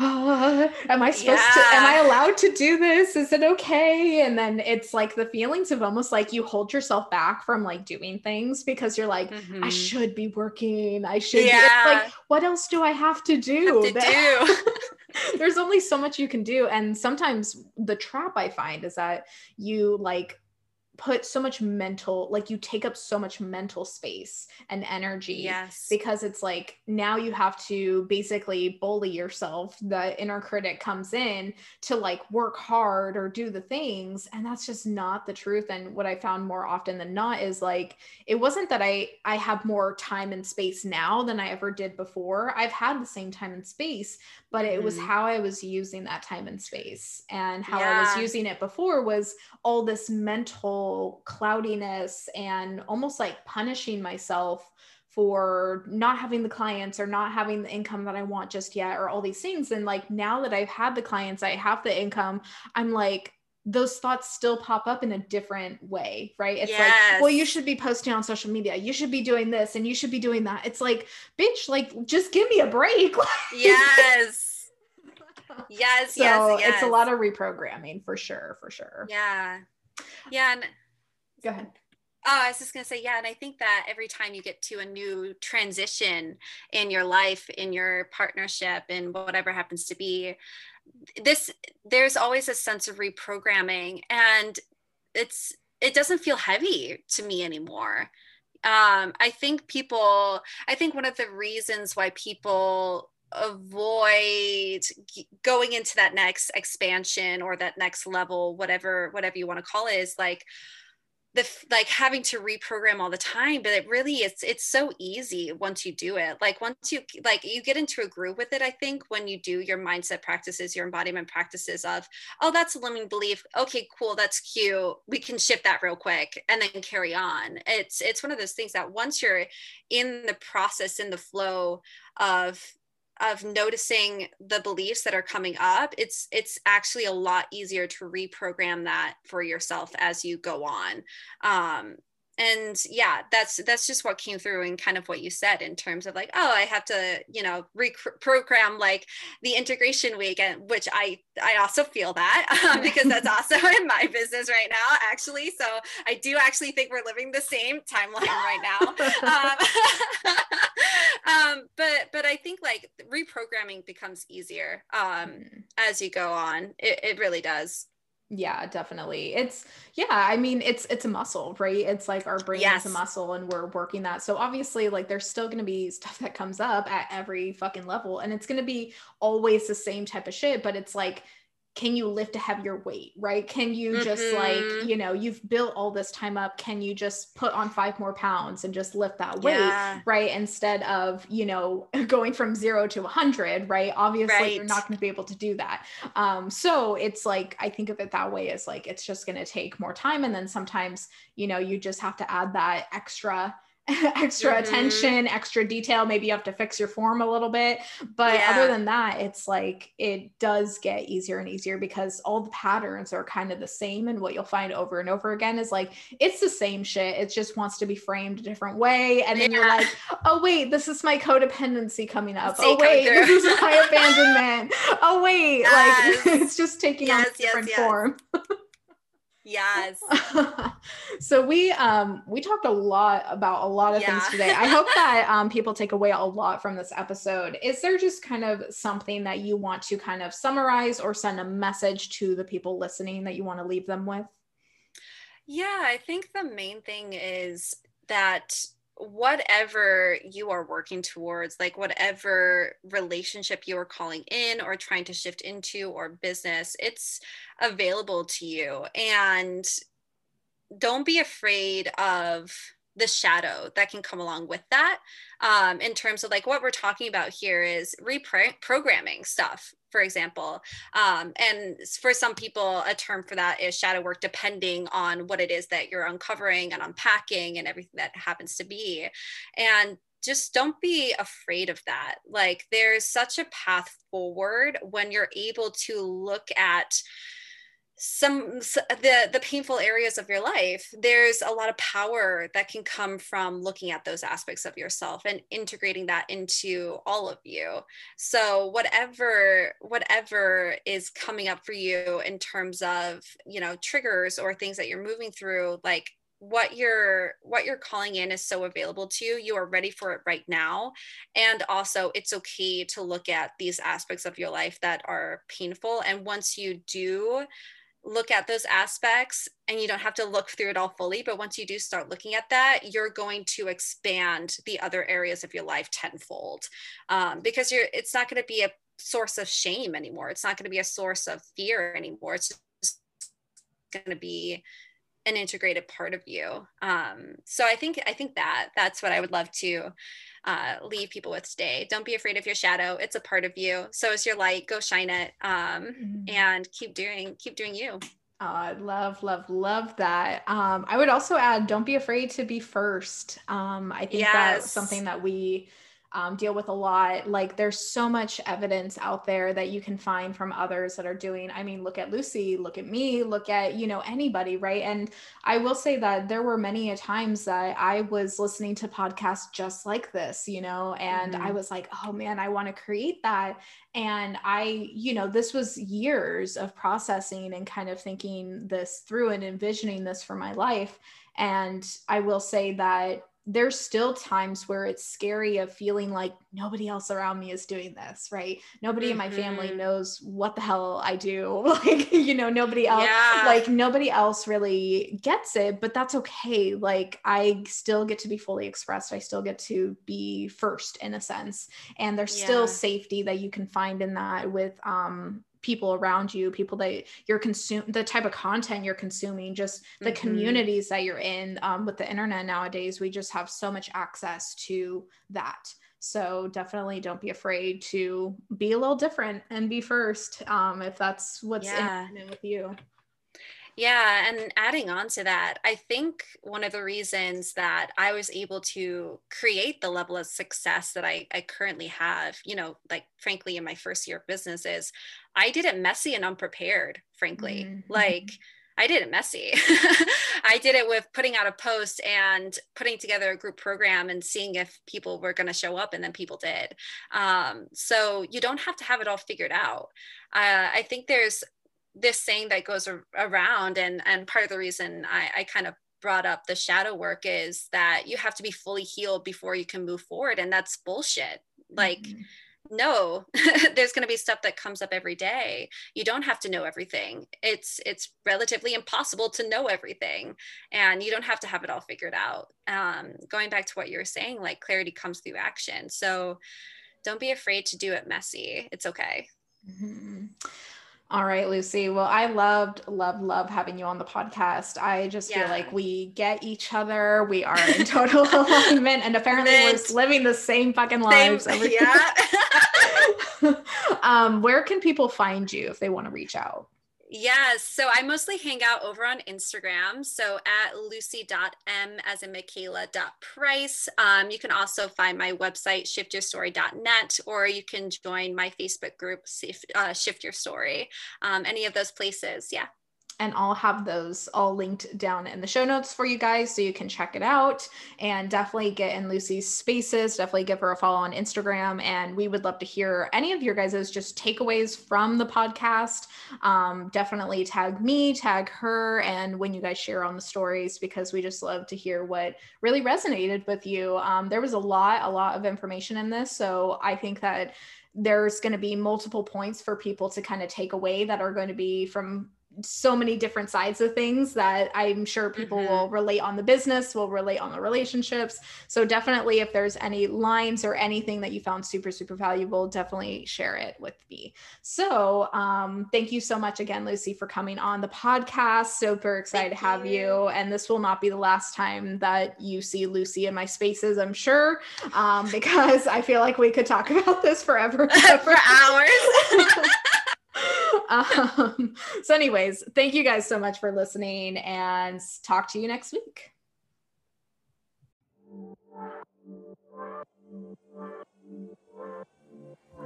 oh, am i supposed yeah. to am i allowed to do this is it okay and then it's like the feelings of almost like you hold yourself back from like doing things because you're like mm-hmm. i should be working i should yeah. be like what else do i have to do, have to do. there's only so much you can do and sometimes the trap i find is that you like put so much mental like you take up so much mental space and energy yes because it's like now you have to basically bully yourself the inner critic comes in to like work hard or do the things and that's just not the truth and what i found more often than not is like it wasn't that i i have more time and space now than i ever did before i've had the same time and space but it mm-hmm. was how i was using that time and space and how yeah. i was using it before was all this mental cloudiness and almost like punishing myself for not having the clients or not having the income that I want just yet or all these things and like now that I've had the clients I have the income I'm like those thoughts still pop up in a different way, right? It's yes. like, well, you should be posting on social media. You should be doing this and you should be doing that. It's like, bitch, like just give me a break. yes. yes, so yes, yes. It's a lot of reprogramming for sure, for sure. Yeah. Yeah. And go ahead. Oh, I was just going to say, yeah. And I think that every time you get to a new transition in your life, in your partnership, in whatever happens to be, this, there's always a sense of reprogramming. And it's, it doesn't feel heavy to me anymore. Um, I think people, I think one of the reasons why people avoid going into that next expansion or that next level whatever whatever you want to call it is like the like having to reprogram all the time but it really it's it's so easy once you do it. Like once you like you get into a groove with it i think when you do your mindset practices your embodiment practices of oh that's a limiting belief. Okay cool that's cute. We can shift that real quick and then carry on. It's it's one of those things that once you're in the process in the flow of of noticing the beliefs that are coming up it's it's actually a lot easier to reprogram that for yourself as you go on. Um, and yeah that's that's just what came through and kind of what you said in terms of like oh i have to you know reprogram like the integration week and which i i also feel that um, because that's also in my business right now actually. So i do actually think we're living the same timeline right now. Um, i think like reprogramming becomes easier um, mm. as you go on. It, it really does. Yeah definitely. It's yeah i mean it's it's a muscle right? It's like our brain yes. is a muscle and we're working that. So obviously like there's still going to be stuff that comes up at every fucking level and it's going to be always the same type of shit but it's like can you lift a heavier weight right can you mm-hmm. just like mm-hmm. you know you've built all this time up can you just put on five more pounds and just lift that weight yeah. right instead of you know going from zero to 100 right obviously right. you're not going to be able to do that um so it's like i think of it that way as like it's just going to take more time and then sometimes you know you just have to add that extra extra mm-hmm. attention, extra detail. Maybe you have to fix your form a little bit. But yeah. other than that, it's like it does get easier and easier because all the patterns are kind of the same. And what you'll find over and over again is like it's the same shit. It just wants to be framed a different way. And then yeah. you're like, oh, wait, this is my codependency coming up. oh, wait, this is my abandonment. oh, wait. Yes. Like it's just taking yes, on a different yes, form. Yes. so we um we talked a lot about a lot of yeah. things today. I hope that um people take away a lot from this episode. Is there just kind of something that you want to kind of summarize or send a message to the people listening that you want to leave them with? Yeah, I think the main thing is that whatever you are working towards, like whatever relationship you are calling in or trying to shift into or business, it's available to you. And don't be afraid of the shadow that can come along with that um, in terms of like what we're talking about here is reprogramming stuff for example. Um, and for some people a term for that is shadow work depending on what it is that you're uncovering and unpacking and everything that happens to be. And just don't be afraid of that. Like there's such a path forward when you're able to look at some the the painful areas of your life there's a lot of power that can come from looking at those aspects of yourself and integrating that into all of you. So whatever whatever is coming up for you in terms of you know triggers or things that you're moving through like what you're what you're calling in is so available to you you are ready for it right now. And also it's okay to look at these aspects of your life that are painful. And once you do look at those aspects and you don't have to look through it all fully but once you do start looking at that you're going to expand the other areas of your life tenfold. Um, because you're it's not going to be a source of shame anymore. It's not going to be a source of fear anymore. It's just going to be an integrated part of you um, so i think i think that that's what i would love to uh, leave people with today. Don't be afraid of your shadow. It's a part of you. So is your light. Go shine it. Um, mm-hmm. and keep doing, keep doing you. Oh, I love, love, love that. Um, I would also add, don't be afraid to be first. Um, I think yes. that's something that we um, deal with a lot. Like there's so much evidence out there that you can find from others that are doing. I mean, look at Lucy, look at me, look at, you know, anybody, right? And I will say that there were many a times that I was listening to podcasts just like this, you know, and mm-hmm. I was like, oh man, I want to create that. And I, you know, this was years of processing and kind of thinking this through and envisioning this for my life. And I will say that there's still times where it's scary of feeling like nobody else around me is doing this right nobody mm-hmm. in my family mm-hmm. knows what the hell i do like you know nobody else yeah. like nobody else really gets it but that's okay like i still get to be fully expressed i still get to be first in a sense and there's yeah. still safety that you can find in that with um people around you people that you're consume the type of content you're consuming just the mm-hmm. communities that you're in um, with the internet nowadays we just have so much access to that so definitely don't be afraid to be a little different and be first um, if that's what's yeah. in with you yeah, and adding on to that, I think one of the reasons that I was able to create the level of success that I, I currently have, you know, like frankly, in my first year of business is I did it messy and unprepared, frankly. Mm-hmm. Like I did it messy. I did it with putting out a post and putting together a group program and seeing if people were going to show up, and then people did. Um, so you don't have to have it all figured out. Uh, I think there's this saying that goes around and and part of the reason I, I kind of brought up the shadow work is that you have to be fully healed before you can move forward and that's bullshit. Like mm-hmm. no there's going to be stuff that comes up every day. You don't have to know everything. It's it's relatively impossible to know everything and you don't have to have it all figured out. Um, going back to what you were saying like clarity comes through action. So don't be afraid to do it messy. It's okay. Mm-hmm. All right, Lucy. Well, I loved, loved, love having you on the podcast. I just yeah. feel like we get each other. We are in total alignment, and apparently we're living the same fucking lives. Same, yeah. um, where can people find you if they want to reach out? Yes. So I mostly hang out over on Instagram. So at lucy.m as in Michaela.price. Um, you can also find my website, shiftyourstory.net, or you can join my Facebook group, uh, Shift Your Story. Um, any of those places. Yeah and I'll have those all linked down in the show notes for you guys so you can check it out and definitely get in Lucy's spaces. Definitely give her a follow on Instagram. And we would love to hear any of your guys' just takeaways from the podcast. Um, definitely tag me, tag her, and when you guys share on the stories, because we just love to hear what really resonated with you. Um, there was a lot, a lot of information in this. So I think that there's going to be multiple points for people to kind of take away that are going to be from so many different sides of things that I'm sure people mm-hmm. will relate on the business, will relate on the relationships. So definitely if there's any lines or anything that you found super, super valuable, definitely share it with me. So um, thank you so much again, Lucy, for coming on the podcast. Super excited thank to have you. you. And this will not be the last time that you see Lucy in my spaces, I'm sure, um, because I feel like we could talk about this forever. for hours. um, so, anyways, thank you guys so much for listening and talk to you next week.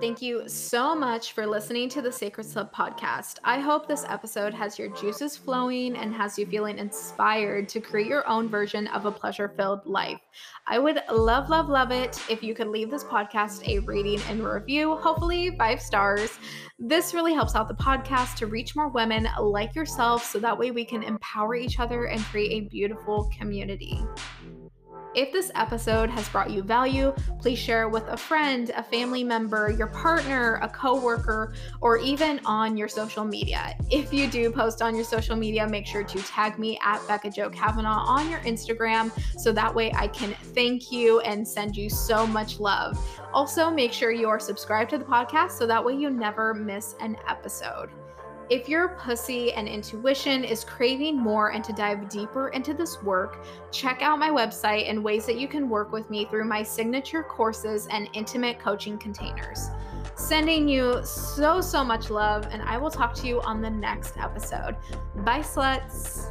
Thank you so much for listening to the Sacred Slut podcast. I hope this episode has your juices flowing and has you feeling inspired to create your own version of a pleasure filled life. I would love, love, love it if you could leave this podcast a rating and review, hopefully five stars. This really helps out the podcast to reach more women like yourself so that way we can empower each other and create a beautiful community. If this episode has brought you value, please share it with a friend, a family member, your partner, a coworker, or even on your social media. If you do post on your social media, make sure to tag me at Becca Jo Kavanaugh on your Instagram so that way I can thank you and send you so much love. Also, make sure you are subscribed to the podcast so that way you never miss an episode. If your pussy and intuition is craving more and to dive deeper into this work, check out my website and ways that you can work with me through my signature courses and intimate coaching containers. Sending you so, so much love, and I will talk to you on the next episode. Bye, sluts.